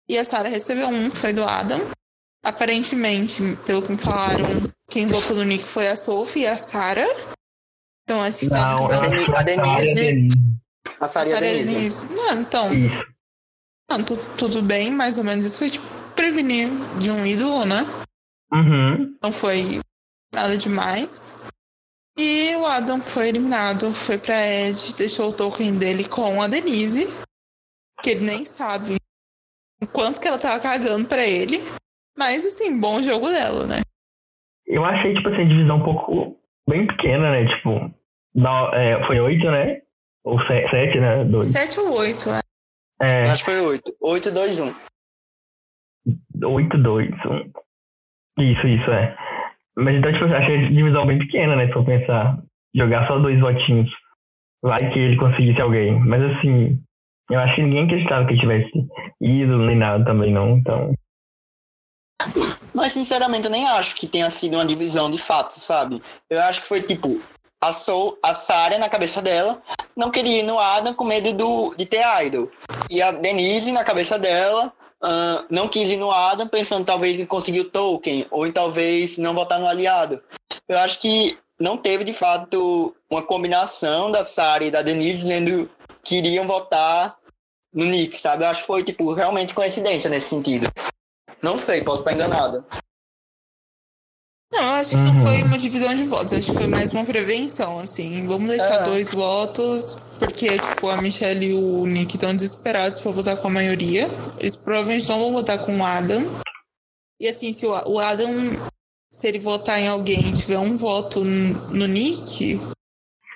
E a Sarah recebeu um, que foi do Adam. Aparentemente, pelo que me falaram, quem votou no Nick foi a Sophie e a Sarah. Então, acho que tá Não, tentando- eu a Denise- A a Saria Sarah Denise. Denise. Não, então. Não, tudo, tudo bem, mais ou menos. Isso foi tipo prevenir de um ídolo, né? Uhum. Não foi nada demais. E o Adam foi eliminado, foi pra Ed, deixou o token dele com a Denise, que ele nem sabe o quanto que ela tava cagando pra ele. Mas assim, bom jogo dela, né? Eu achei, tipo assim, a divisão um pouco bem pequena, né? Tipo, na- é, foi oito, né? Ou se- sete, né? Dois. 7 ou 8, né? É, Acho que foi 8. 8, 2, 1. oito, dois, um. Isso, isso, é. Mas então, tipo, eu achei a divisão bem pequena, né? Se eu pensar, jogar só dois votinhos. Vai que ele conseguisse alguém. Mas assim, eu acho que ninguém acreditava que ele tivesse ido nem nada também, não. Então. Mas sinceramente eu nem acho que tenha sido uma divisão de fato, sabe? Eu acho que foi tipo, a, Soul, a Sarah na cabeça dela não queria ir no Adam com medo do, de ter idol. E a Denise na cabeça dela uh, não quis ir no Adam pensando talvez em conseguir o token ou em talvez não votar no aliado. Eu acho que não teve de fato uma combinação da Sarah e da Denise dizendo que iriam votar no Nick, sabe? Eu acho que foi tipo realmente coincidência nesse sentido. Não sei, posso estar enganado. Não, eu acho que não foi uma divisão de votos, acho que foi mais uma prevenção, assim. Vamos deixar é. dois votos, porque, tipo, a Michelle e o Nick estão desesperados pra votar com a maioria. Eles provavelmente não vão votar com o Adam. E assim, se o Adam, se ele votar em alguém e tiver um voto no Nick,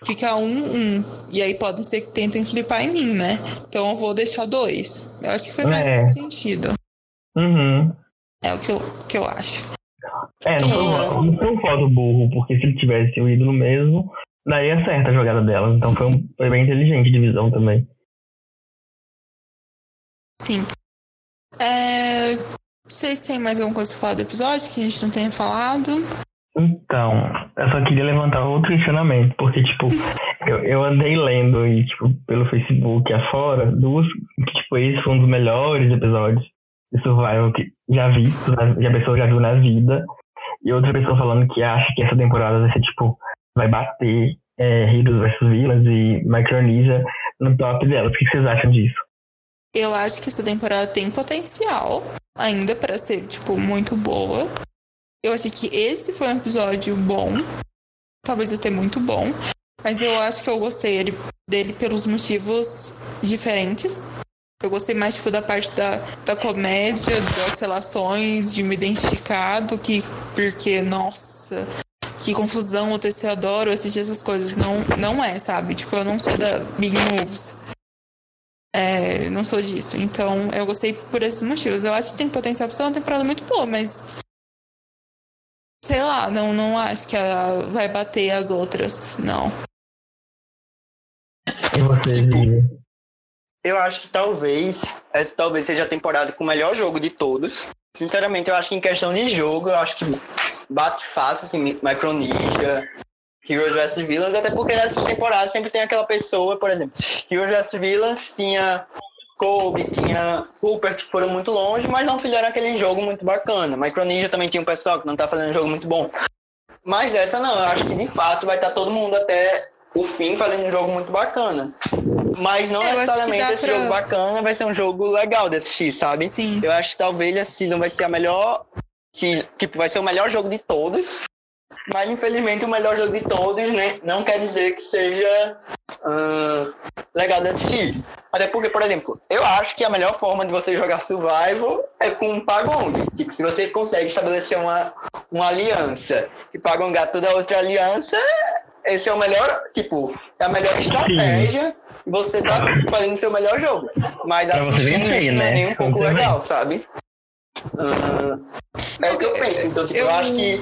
fica um, um. E aí pode ser que tentem flipar em mim, né? Então eu vou deixar dois. Eu acho que foi mais é. nesse sentido. Uhum. É o que eu, que eu acho. É, não foi, não foi um voto burro, porque se ele tivesse ido no mesmo, daí é certa a jogada delas. Então foi, um, foi bem inteligente de visão também. Sim. É, não sei se tem mais alguma coisa pra falar do episódio que a gente não tenha falado. Então, eu só queria levantar outro questionamento, porque, tipo, (laughs) eu, eu andei lendo e, tipo, pelo Facebook afora, duas, que, tipo, esse foi um dos melhores episódios de Survival que já vi, que a pessoa já viu na vida, e outra pessoa falando que acha que essa temporada vai ser tipo, vai bater é, Heroes vs Villains e Micronesia no top delas. O que vocês acham disso? Eu acho que essa temporada tem potencial ainda para ser, tipo, muito boa. Eu achei que esse foi um episódio bom. Talvez até muito bom. Mas eu acho que eu gostei dele pelos motivos diferentes. Eu gostei mais, tipo, da parte da, da comédia, das relações, de me identificar do que porque, nossa, que confusão, o TC adoro assistir essas coisas. Não, não é, sabe? Tipo, eu não sou da Big Moves. É, não sou disso. Então, eu gostei por esses motivos. Eu acho que tem potencial pra ser uma temporada muito boa, mas. Sei lá, não, não acho que ela vai bater as outras, não. E você, Vivi? Eu acho que talvez, essa talvez seja a temporada com o melhor jogo de todos. Sinceramente, eu acho que em questão de jogo, eu acho que bate fácil, assim, Micronesia, Heroes vs Villains, até porque nessas temporadas sempre tem aquela pessoa, por exemplo, Heroes vs Villains tinha Kobe, tinha Cooper, que foram muito longe, mas não fizeram aquele jogo muito bacana. Micronesia também tinha um pessoal que não tá fazendo um jogo muito bom. Mas essa não, eu acho que de fato vai estar tá todo mundo até o fim fazendo um jogo muito bacana. Mas não eu necessariamente esse pra... jogo bacana vai ser um jogo legal de assistir, sabe? Sim. Eu acho que talvez a season vai ser a melhor. Tipo, vai ser o melhor jogo de todos. Mas infelizmente o melhor jogo de todos, né? Não quer dizer que seja uh, legal de assistir. Até porque, por exemplo, eu acho que a melhor forma de você jogar survival é com um Pagong. Tipo, se você consegue estabelecer uma, uma aliança e Pagongar toda outra aliança, esse é o melhor, tipo, é a melhor estratégia. Sim. Você tá fazendo seu melhor jogo. Mas assistindo isso né? não é nem um pouco legal, sabe? Uh, é o que eu penso. Então, tipo, eu, eu acho que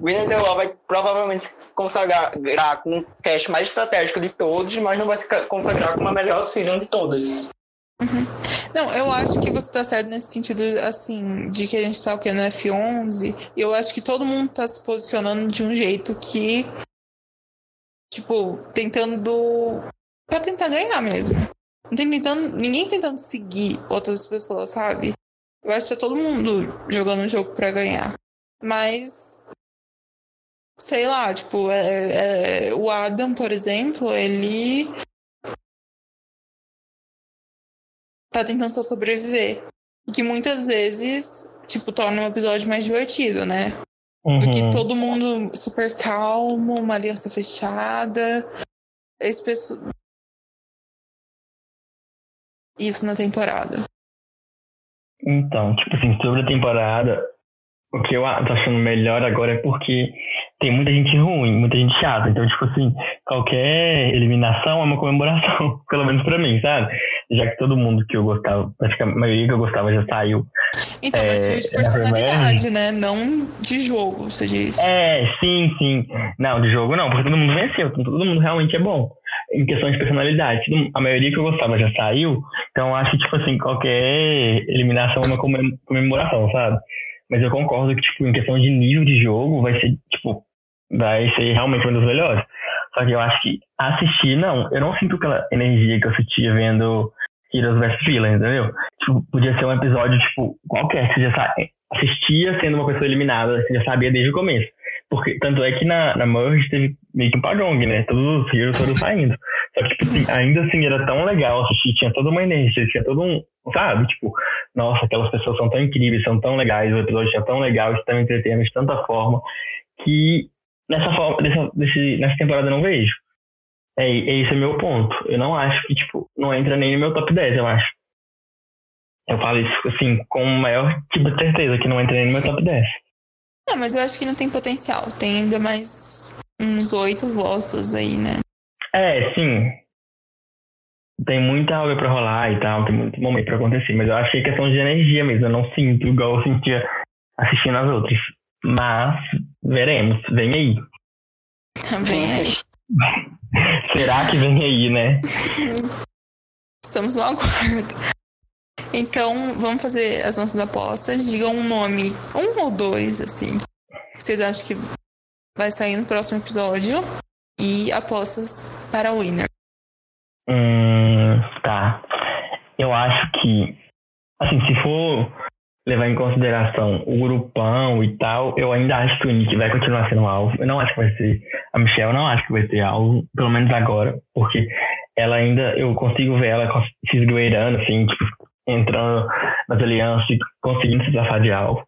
Winners Law vai provavelmente consagrar com o cast mais estratégico de todos, mas não vai se consagrar com a melhor season de todas. Uhum. Não, eu acho que você tá certo nesse sentido, assim, de que a gente tá o que no F11, e eu acho que todo mundo tá se posicionando de um jeito que Tipo, tentando. pra tentar ganhar mesmo. Não tem tentando, ninguém tentando seguir outras pessoas, sabe? Eu acho que tá todo mundo jogando um jogo pra ganhar. Mas. Sei lá, tipo, é, é, o Adam, por exemplo, ele. Tá tentando só sobreviver. Que muitas vezes, tipo, torna um episódio mais divertido, né? Uhum. Do que todo mundo super calmo, uma aliança fechada. Esse pessoal... Isso na temporada. Então, tipo assim, sobre a temporada, o que eu tô achando melhor agora é porque tem muita gente ruim, muita gente chata. Então, tipo assim, qualquer eliminação é uma comemoração, (laughs) pelo menos pra mim, sabe? Já que todo mundo que eu gostava, acho que a maioria que eu gostava já saiu. Então, mas É, filme de na personalidade, né? Não de jogo, você diz. É, sim, sim. Não, de jogo não, porque todo mundo venceu, todo mundo realmente é bom. Em questão de personalidade, a maioria que eu gostava já saiu, então eu acho que, tipo assim, qualquer eliminação é uma comem- comemoração, sabe? Mas eu concordo que, tipo, em questão de nível de jogo, vai ser, tipo, vai ser realmente um dos melhores. Só que eu acho que assistir, não, eu não sinto aquela energia que eu sentia vendo Heroes vs Villains, entendeu? Tipo, podia ser um episódio, tipo, qualquer, que você já sa- assistia sendo uma pessoa eliminada, você já sabia desde o começo. Porque, tanto é que na, na Merge teve meio que um pagong, né? Todos os heroes foram saindo. Só que, tipo assim, ainda assim era tão legal assistir, tinha toda uma energia, tinha todo um, sabe? Tipo, nossa, aquelas pessoas são tão incríveis, são tão legais, o episódio é tão legal, me entretendo de tanta forma, que nessa, forma, dessa, desse, nessa temporada eu não vejo. É, é esse é meu ponto. Eu não acho que, tipo, não entra nem no meu top 10, eu acho. Eu falo isso, assim, com o maior tipo de certeza, que não entra nem no meu top 10. Não, mas eu acho que não tem potencial. Tem ainda mais uns oito votos aí, né? É, sim. Tem muita água pra rolar e tal, tem muito momento pra acontecer, mas eu acho que é questão de energia mesmo, eu não sinto igual eu sentia assistindo as outras. Mas, veremos, vem aí. (laughs) Também aí. (laughs) Será que vem aí, né? (laughs) Estamos no aguardo. Então, vamos fazer as nossas apostas. Digam um nome, um ou dois, assim. Vocês acham que vai sair no próximo episódio. E apostas para o winner. Hum, tá. Eu acho que, assim, se for levar em consideração o grupão e tal, eu ainda acho que o Nick vai continuar sendo alvo. Eu não acho que vai ser. A Michelle não acho que vai ser alvo, pelo menos agora, porque ela ainda. Eu consigo ver ela se esgueirando, assim, tipo, entrando nas alianças e conseguindo se safar de alvo.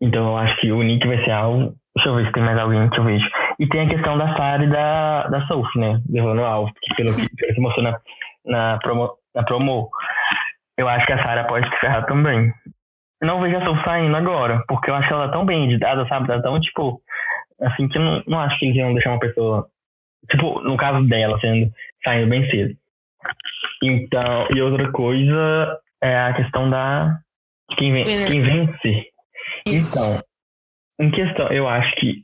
Então eu acho que o Nick vai ser alvo. Deixa eu ver se tem mais alguém que eu vejo. E tem a questão da Sarah e da, da Sophie, né? Levando alvo, que pelo que, que mostrou na, na, promo, na promo, eu acho que a Sarah pode se ferrar também. Não vejo a Sophie saindo agora, porque eu acho ela tá tão bem editada, sabe? Tá tão, tipo, assim, que eu não, não acho que eles iam deixar uma pessoa, tipo, no caso dela, sendo, saindo bem cedo. Então, e outra coisa é a questão da quem, quem vence. Isso. Então, em questão, eu acho que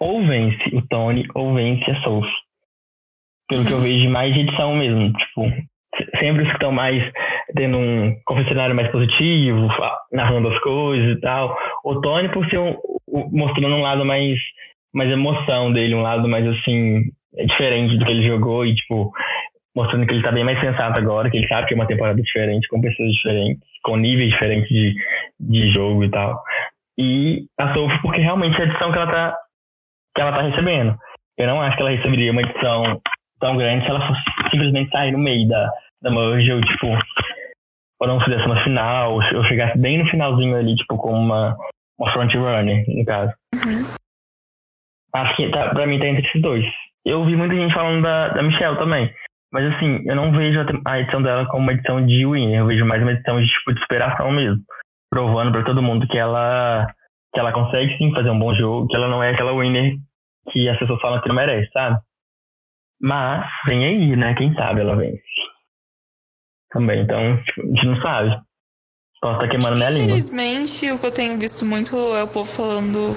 ou vence o Tony ou vence a Sophie. Pelo que eu (laughs) vejo de mais edição mesmo. Tipo, se- sempre os que estão mais tendo um confessionário mais positivo, narrando as coisas e tal. O Tony por ser um, mostrando um lado mais, mais emoção dele, um lado mais assim, diferente do que ele jogou e tipo, mostrando que ele tá bem mais sensato agora, que ele sabe que é uma temporada diferente, com pessoas diferentes, com níveis diferentes de, de jogo e tal. E a Sophie porque realmente é a edição que ela tá que ela tá recebendo. Eu não acho que ela receberia uma edição tão grande se ela fosse simplesmente sair no meio da, da merge ou tipo ou não fizesse uma final, ou ou chegasse bem no finalzinho ali, tipo, como uma, uma front runner, no caso. Acho que tá, pra mim tá entre esses dois. Eu vi muita gente falando da, da Michelle também. Mas assim, eu não vejo a, edição dela como uma edição de winner, eu vejo mais uma edição de tipo de superação mesmo. Provando pra todo mundo que ela que ela consegue sim fazer um bom jogo, que ela não é aquela winner que as pessoas falam que não merece, sabe? Mas vem aí, né? Quem sabe ela vence. Também, então, tipo, a gente não sabe. Posso estar queimando minha língua. Infelizmente, o que eu tenho visto muito é o povo falando.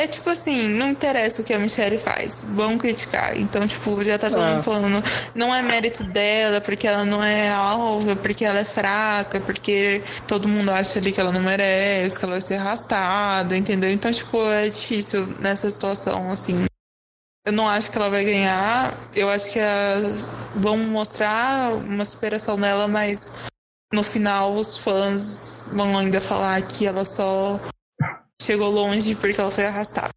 É tipo assim, não interessa o que a Michelle faz, vão criticar. Então, tipo, já tá todo Ah. mundo falando, não é mérito dela, porque ela não é alva, porque ela é fraca, porque todo mundo acha ali que ela não merece, que ela vai ser arrastada, entendeu? Então, tipo, é difícil nessa situação, assim. Eu não acho que ela vai ganhar. Eu acho que elas vão mostrar uma superação dela, mas no final os fãs vão ainda falar que ela só chegou longe porque ela foi arrastada.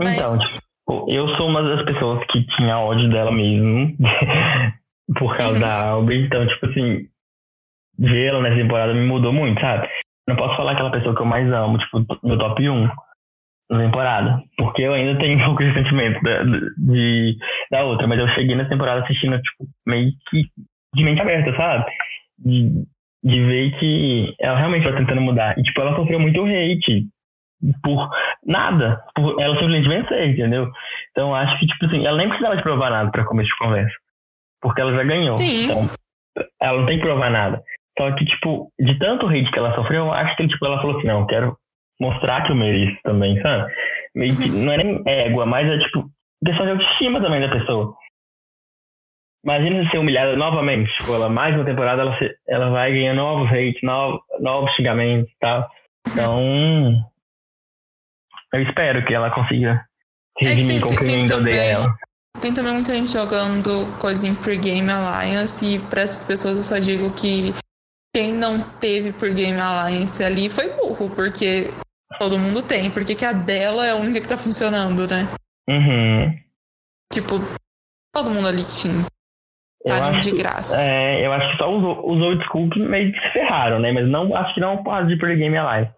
Então, Mas- tipo, eu sou uma das pessoas que tinha ódio dela mesmo. (laughs) por causa da Alba. Então, tipo assim, vê-la nessa temporada me mudou muito, sabe? Não posso falar aquela pessoa que eu mais amo, tipo, meu top 1 na temporada. Porque eu ainda tenho (laughs) um pouco de sentimento da, de, da outra. Mas eu cheguei na temporada assistindo, tipo, meio que de mente aberta, sabe? De, de ver que ela realmente tá tentando mudar. E, tipo, ela sofreu muito hate por nada. Por ela simplesmente vencer, entendeu? Então, acho que, tipo assim, ela nem precisava de provar nada pra começo de conversa. Porque ela já ganhou. Sim. Então, ela não tem que provar nada. Só que, tipo, de tanto hate que ela sofreu, eu acho que tipo, ela falou assim, não, quero mostrar que eu mereço também, sabe? Meio que não é nem égua, mas é tipo questão de autoestima também da pessoa. Imagina ser humilhada novamente, tipo, ela mais uma temporada ela, se, ela vai ganhar novos hate, novos, novos xingamentos e tal. Então, eu espero que ela consiga se redimir com quem ainda odeia ela. Tem também muita gente jogando coisa em Pre-Game Alliance e para essas pessoas eu só digo que quem não teve Pre-Game Alliance ali foi burro, porque todo mundo tem. Porque que a dela é a única que tá funcionando, né? Uhum. Tipo, todo mundo ali tinha. Tá de graça. É, eu acho que só os, os old school que meio que se ferraram, né? Mas não, acho que não por causa de Pre-Game Alliance.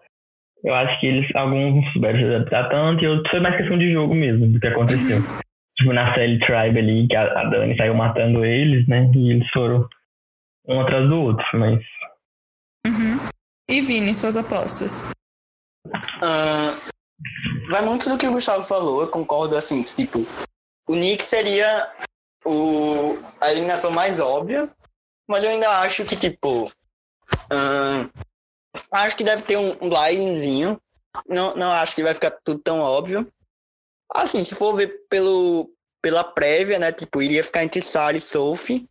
Eu acho que eles, alguns não souberam se adaptar tanto e outros foi mais questão de jogo mesmo, do que aconteceu. (laughs) tipo, na Cell Tribe ali, que a, a Dani saiu matando eles, né? E eles foram um atrás do outro, mas. Uhum. E Vini, suas apostas? Uh, vai muito do que o Gustavo falou, eu concordo assim, que, tipo, o Nick seria o, a eliminação mais óbvia, mas eu ainda acho que, tipo, uh, acho que deve ter um, um blindzinho, não, não acho que vai ficar tudo tão óbvio, Assim, se for ver pelo, pela prévia, né? Tipo, iria ficar entre Sarah e Sophie.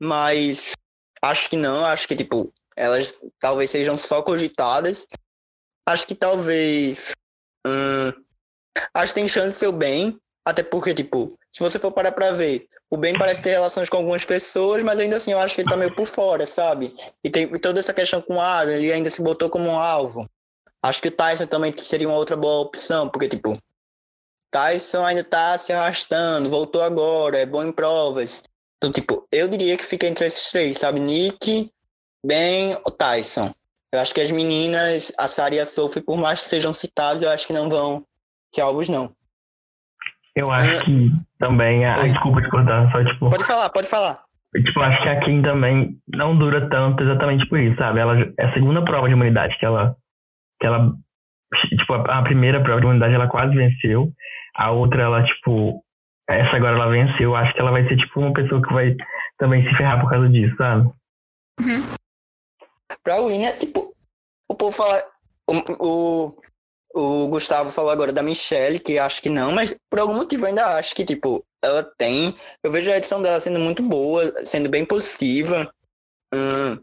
Mas acho que não. Acho que, tipo, elas talvez sejam só cogitadas. Acho que talvez. Hum, acho que tem chance de ser o bem. Até porque, tipo, se você for parar pra ver, o Ben parece ter relações com algumas pessoas, mas ainda assim eu acho que ele tá meio por fora, sabe? E tem toda essa questão com o Adam, ele ainda se botou como um alvo. Acho que o Tyson também seria uma outra boa opção, porque, tipo, Tyson ainda tá se arrastando, voltou agora, é bom em provas. Então, tipo, eu diria que fica entre esses três, sabe? Nick, Ben ou Tyson. Eu acho que as meninas, a Sarah e a Sophie, por mais que sejam citadas, eu acho que não vão ser alvos, não. Eu acho que também, a, desculpa te cortar, só tipo... Pode falar, pode falar. Tipo, acho que a Kim também não dura tanto exatamente por isso, sabe? Ela é a segunda prova de imunidade que ela, que ela tipo, a primeira prova de imunidade ela quase venceu. A outra, ela, tipo, essa agora ela venceu. Acho que ela vai ser, tipo, uma pessoa que vai também se ferrar por causa disso, sabe? Uhum. Pra Winnie, tipo, o povo fala. O, o, o Gustavo falou agora da Michelle, que acho que não, mas por algum motivo ainda acho que, tipo, ela tem. Eu vejo a edição dela sendo muito boa, sendo bem positiva. Hum,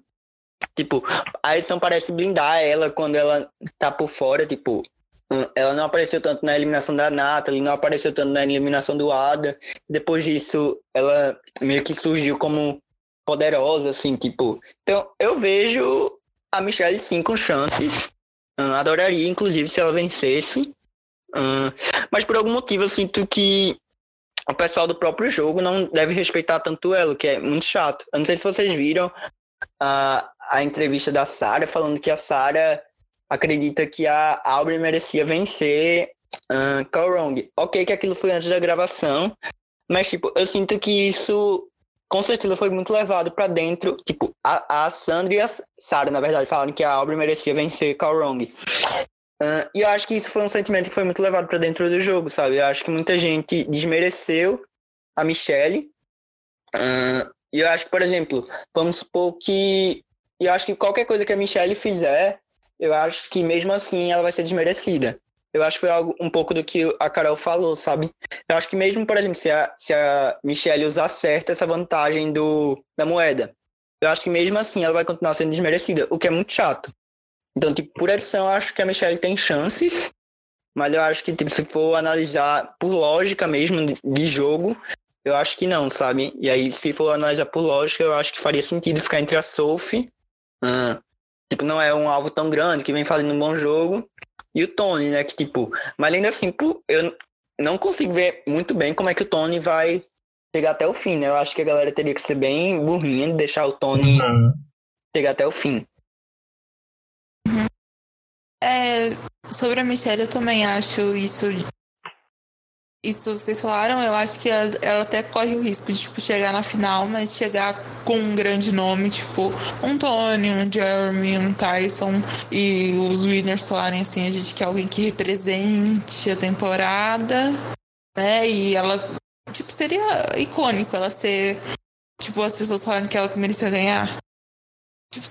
tipo, a edição parece blindar ela quando ela tá por fora, tipo, ela não apareceu tanto na eliminação da Natalie, não apareceu tanto na eliminação do Ada. Depois disso, ela meio que surgiu como poderosa, assim, tipo. Então, eu vejo a Michelle sim com chances. Adoraria, inclusive, se ela vencesse. mas por algum motivo eu sinto que o pessoal do próprio jogo não deve respeitar tanto ela, que é muito chato. Eu não sei se vocês viram a, a entrevista da Sarah falando que a Sarah acredita que a Aubrey merecia vencer uh, Ok que aquilo foi antes da gravação, mas tipo, eu sinto que isso com certeza foi muito levado para dentro. Tipo, a, a Sandra e a Sarah, na verdade, falaram que a Aubrey merecia vencer Carl Wrong. Uh, e eu acho que isso foi um sentimento que foi muito levado para dentro do jogo, sabe? Eu acho que muita gente desmereceu a Michelle. Uh, e eu acho que, por exemplo, vamos supor que. Eu acho que qualquer coisa que a Michelle fizer, eu acho que mesmo assim ela vai ser desmerecida. Eu acho que foi algo, um pouco do que a Carol falou, sabe? Eu acho que mesmo, por exemplo, se a, se a Michelle usar certo essa vantagem do, da moeda, eu acho que mesmo assim ela vai continuar sendo desmerecida, o que é muito chato. Então, tipo, por edição, eu acho que a Michelle tem chances, mas eu acho que, tipo, se for analisar por lógica mesmo de, jogo, eu acho que não, sabe? E aí, se for analisar por lógica, eu acho que faria sentido ficar entre a Sophie, uh, Tipo, não é um alvo tão grande, que vem fazendo um bom jogo. E o Tony, né? Que, tipo, mas ainda assim, eu não consigo ver muito bem como é que o Tony vai chegar até o fim, né? Eu acho que a galera teria que ser bem burrinha de deixar o Tony uhum. chegar até o fim. É, sobre a Michelle, eu também acho isso isso vocês falaram, eu acho que ela, ela, até corre o risco de tipo, chegar na final, mas chegar com um grande nome, tipo um Tony, um Jeremy, um Tyson, e os winners falarem assim, a gente quer alguém que represente a temporada, né? E ela, tipo, seria icônico ela ser, tipo, as pessoas falarem que ela que merecia ganhar. Tipo,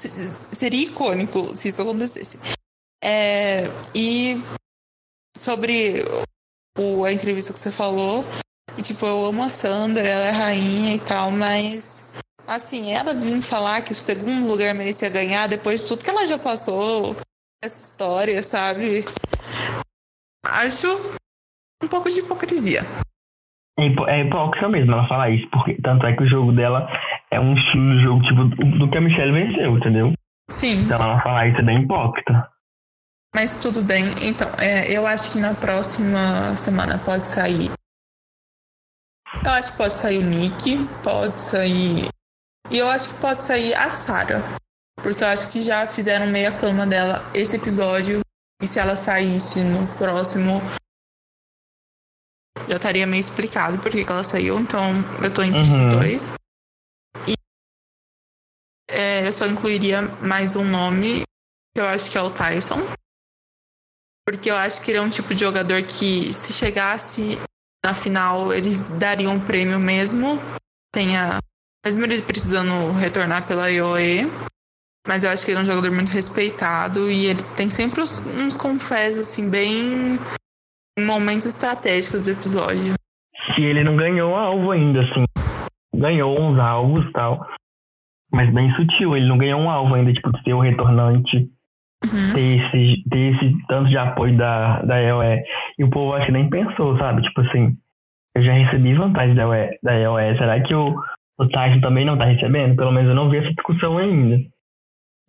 seria icônico se isso acontecesse. É, e sobre o, a entrevista que você falou, e, tipo, eu amo a Sandra, ela é rainha e tal, mas assim, ela vir falar que o segundo lugar merecia ganhar depois de tudo que ela já passou, essa história, sabe? Acho um pouco de hipocrisia. É, é hipócrita mesmo ela falar isso, porque tanto é que o jogo dela é um estilo de jogo tipo do que a Michelle venceu, entendeu? Sim. Então ela falar isso é bem hipócrita. Mas tudo bem. Então, é, eu acho que na próxima semana pode sair. Eu acho que pode sair o Nick, pode sair. E eu acho que pode sair a Sarah. Porque eu acho que já fizeram meia cama dela esse episódio. E se ela saísse no próximo, já estaria meio explicado por que ela saiu. Então eu tô entre uhum. esses dois. E é, eu só incluiria mais um nome, que eu acho que é o Tyson. Porque eu acho que ele é um tipo de jogador que, se chegasse na final, eles dariam um prêmio mesmo. Tenha. Mesmo ele precisando retornar pela IOE. Mas eu acho que ele é um jogador muito respeitado e ele tem sempre uns, uns confés, assim, bem em momentos estratégicos do episódio. E ele não ganhou alvo ainda, assim. Ganhou uns alvos tal. Mas bem sutil, ele não ganhou um alvo ainda, tipo, de ser o retornante. Uhum. Ter, esse, ter esse tanto de apoio da, da EOE. E o povo acho que nem pensou, sabe? Tipo assim, eu já recebi vantagem da EOE. Da EOE. Será que o, o Tyson também não tá recebendo? Pelo menos eu não vi essa discussão ainda.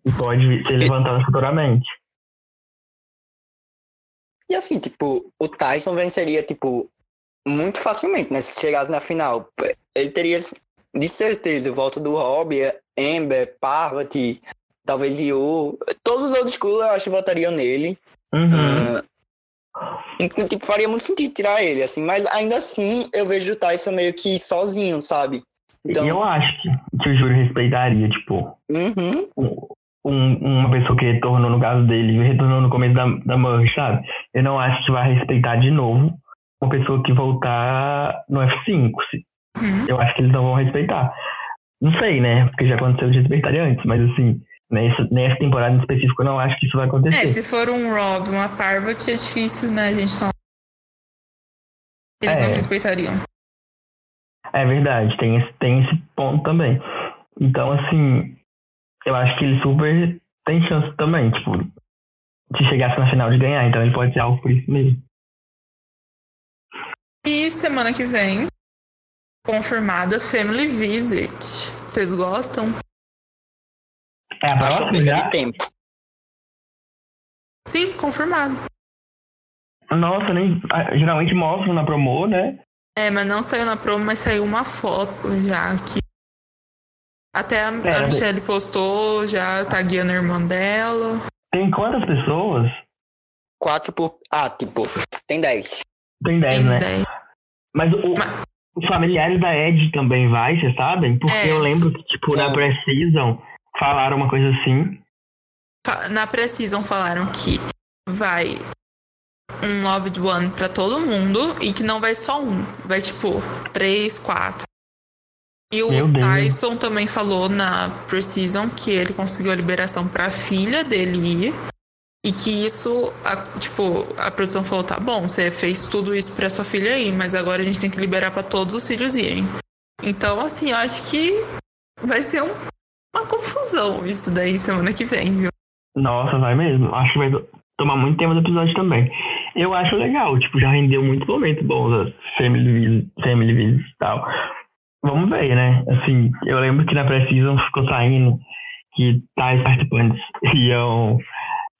E pode ser levantado futuramente. E assim, tipo, o Tyson venceria, tipo, muito facilmente, né? Se chegasse na final. Ele teria, de certeza, voto do Rob, Ember, Parvati, talvez Yu. Todos os outros schools eu acho que votariam nele. Uhum. Uh, tipo, faria muito sentido tirar ele, assim, mas ainda assim eu vejo o Tyson meio que sozinho, sabe? Então... Eu acho que, que o júri respeitaria, tipo. Uhum um, uma pessoa que retornou no caso dele, retornou no começo da, da merge, sabe? Eu não acho que vai respeitar de novo uma pessoa que voltar no F5. Uhum. Eu acho que eles não vão respeitar. Não sei, né? Porque já aconteceu de respeitar antes, mas assim, nessa, nessa temporada em específico, eu não acho que isso vai acontecer. É, se for um Rob, uma Parvati, é difícil, né? A gente não. Eles é. não respeitariam. É verdade, tem esse, tem esse ponto também. Então, assim, eu acho que ele super tem chance também, tipo, de chegasse na final de ganhar, então ele pode ser algo por isso mesmo. E semana que vem, confirmada Family Visit. Vocês gostam? É a próxima já? tempo. Sim, confirmado. Nossa, nem, geralmente mostram na promo, né? É, mas não saiu na promo, mas saiu uma foto já aqui até a, é, a Michelle postou, já tá guiando a irmã dela. Tem quantas pessoas? Quatro por. Ah, tipo, tem dez. Tem dez, tem né? Dez. Mas, o, Mas os familiares da Ed também vai, vocês sabem? Porque é. eu lembro que, tipo, na Precision falaram uma coisa assim. Na Precision falaram que vai um Loved One pra todo mundo e que não vai só um. Vai, tipo, três, quatro. E o Tyson também falou na Precision que ele conseguiu a liberação para a filha dele ir. E que isso, a, tipo, a produção falou: tá bom, você fez tudo isso para sua filha ir, mas agora a gente tem que liberar para todos os filhos irem. Então, assim, eu acho que vai ser um, uma confusão isso daí semana que vem, viu? Nossa, vai mesmo. Acho que vai tomar muito tempo do episódio também. Eu acho legal, tipo, já rendeu muitos momentos bons as Family, Visits e tal. Vamos ver, né? Assim, eu lembro que na Precision ficou saindo que tais participantes (laughs) iam.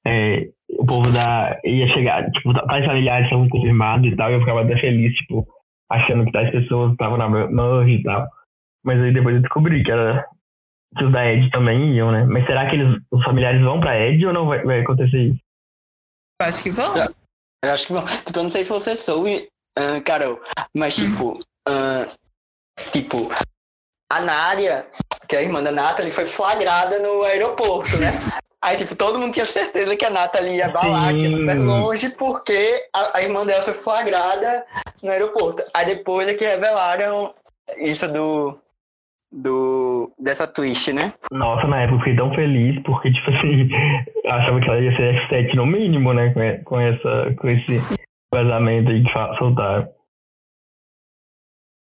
É, o povo da. ia chegar, tipo, tais familiares estavam confirmados e tal, e eu ficava até feliz, tipo, achando que tais pessoas estavam na merge e tal. Mas aí depois eu descobri que era. Os da Ed também iam, né? Mas será que eles, os familiares vão pra Ed ou não vai, vai acontecer isso? Eu acho que vão. Eu acho que vão. Tipo, eu não sei se você soube, uh, Carol, mas hum. tipo. Uh, Tipo, a Nária, que é a irmã da Nathalie, foi flagrada no aeroporto, né? (laughs) Aí, tipo, todo mundo tinha certeza que a Nathalie ia balar, que ia super longe, porque a, a, irmã dela foi flagrada no aeroporto. Aí depois é que revelaram isso do, do, dessa twist, né? Nossa, na época eu fiquei tão feliz, porque, tipo assim, (laughs) eu achava que ela ia ser F7 no mínimo, né? Com, com, essa, com esse vazamento aí que soltaram.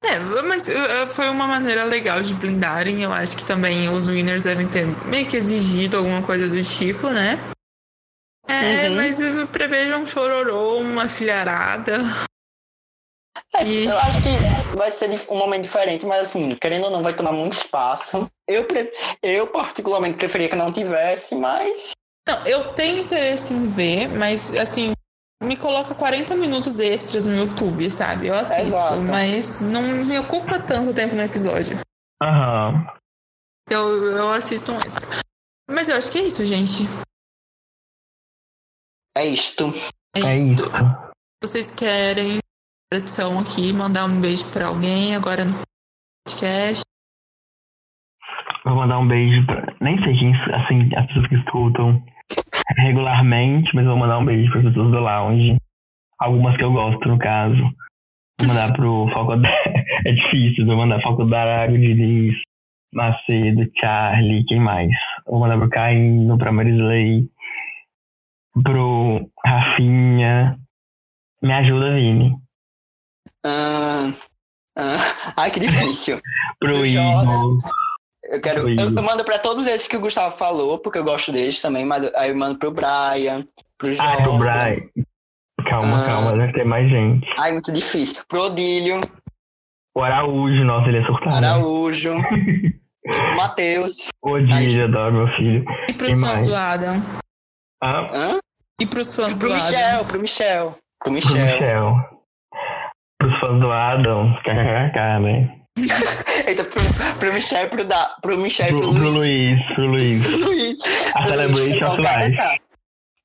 É, mas foi uma maneira legal de blindarem. Eu acho que também os winners devem ter meio que exigido alguma coisa do tipo, né? É, uhum. mas prevejo um chororô, uma filharada. É. Eu acho que vai ser um momento diferente, mas assim, querendo ou não, vai tomar muito espaço. Eu, eu particularmente preferia que não tivesse, mas. Não, eu tenho interesse em ver, mas assim, me coloca 40 minutos extras no YouTube, sabe? Eu assisto, Exato. mas não me ocupa tanto tempo no episódio. Aham. Uhum. Eu, eu assisto um extra. Mas eu acho que é isso, gente. É isto. É, é isto. Vocês querem tradição aqui, mandar um beijo para alguém agora no podcast? Vou mandar um beijo pra. Nem sei quem, assim, as pessoas que escutam regularmente, mas vou mandar um beijo para pessoas do lounge. Algumas que eu gosto, no caso. Vou mandar pro Foco da... (laughs) É difícil, vou mandar Foco da Arago, Diniz, Macedo, Charlie, quem mais? Vou mandar pro Caíno, pra Marisley, pro Rafinha. Me ajuda, Vini. Ah, ah, ai, que difícil. (laughs) pro Igor. Eu quero. Eu, eu, mando pra todos esses que o Gustavo falou, porque eu gosto deles também, mas aí eu mando pro Brian, pro Jorge. Ah, pro Brian. Calma, ah. calma, deve ter mais gente. Ai, muito difícil. Pro Odílio. O Araújo, nossa, ele é surtado. Araújo. (laughs) Matheus. Odílio, adoro meu filho. E pros fãs do Adam. Ah? Hã? E pros fãs pro do Michel, Adam. Pro Michel, pro Michel. Pro Michel. Fãs do Adam, kkk, né? Eita, pro, pro Michel e pro, da, pro Michel pro, pro, pro Luiz. Pro Luiz. Pro Luiz. A Celebration of Life.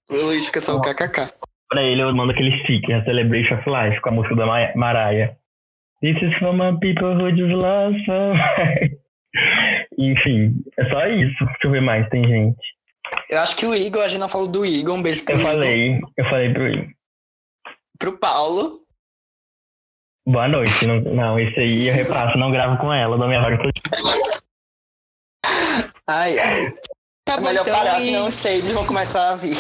Pro Luiz fica só o kkk. Pra ele eu mando aquele sticker, a Celebration of Life, com a música da Mariah. This is for my people who just lost (laughs) Enfim, é só isso. Deixa eu ver mais, tem gente. Eu acho que o Igor, a gente não falou do Igor, um beijo pro eu Igor. Eu falei, eu falei pro Igor. Pro Paulo. Boa noite. Não, não esse aí eu repasso, não gravo com ela, dou minha vaga Ai, ai. Tá é bom, melhor então, parar, e... senão os shades vão começar a vir.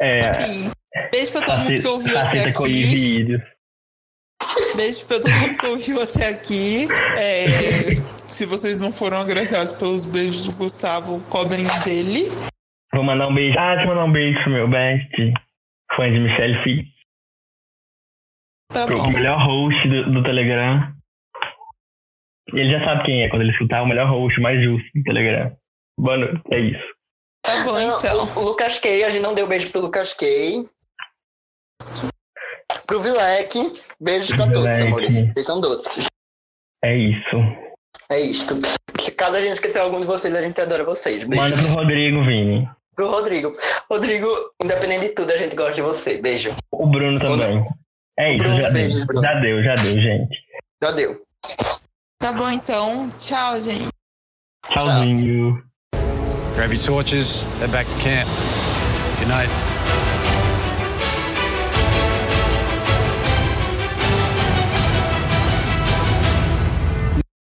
É. Sim. Beijo pra todo mundo que ouviu até aqui. Beijo pra todo mundo que ouviu até aqui. É, se vocês não foram agraciados pelos beijos do Gustavo, cobrem dele. Vou mandar um beijo. Ah, deixa eu mandar um beijo pro meu best. Fã de Michelle Fitz. Tá pro bom. melhor host do, do Telegram. Ele já sabe quem é quando ele escutar o melhor host, mais justo do Telegram. Noite, é isso. Tá bom, então. O, o Lucas Key, a gente não deu beijo pro Lucas Key. Pro Vilek, beijos pra todos, amores. Vocês são doces. É isso. É isto. Se caso a gente esquecer algum de vocês, a gente adora vocês. Beijos. Manda pro Rodrigo, Vini. Pro Rodrigo. Rodrigo, independente de tudo, a gente gosta de você. Beijo. O Bruno também. É isso, já deu. Já deu, já deu, gente. Já deu. Tá bom, então. Tchau, gente. Tchauzinho. Grab your torches, head back to camp. Good night.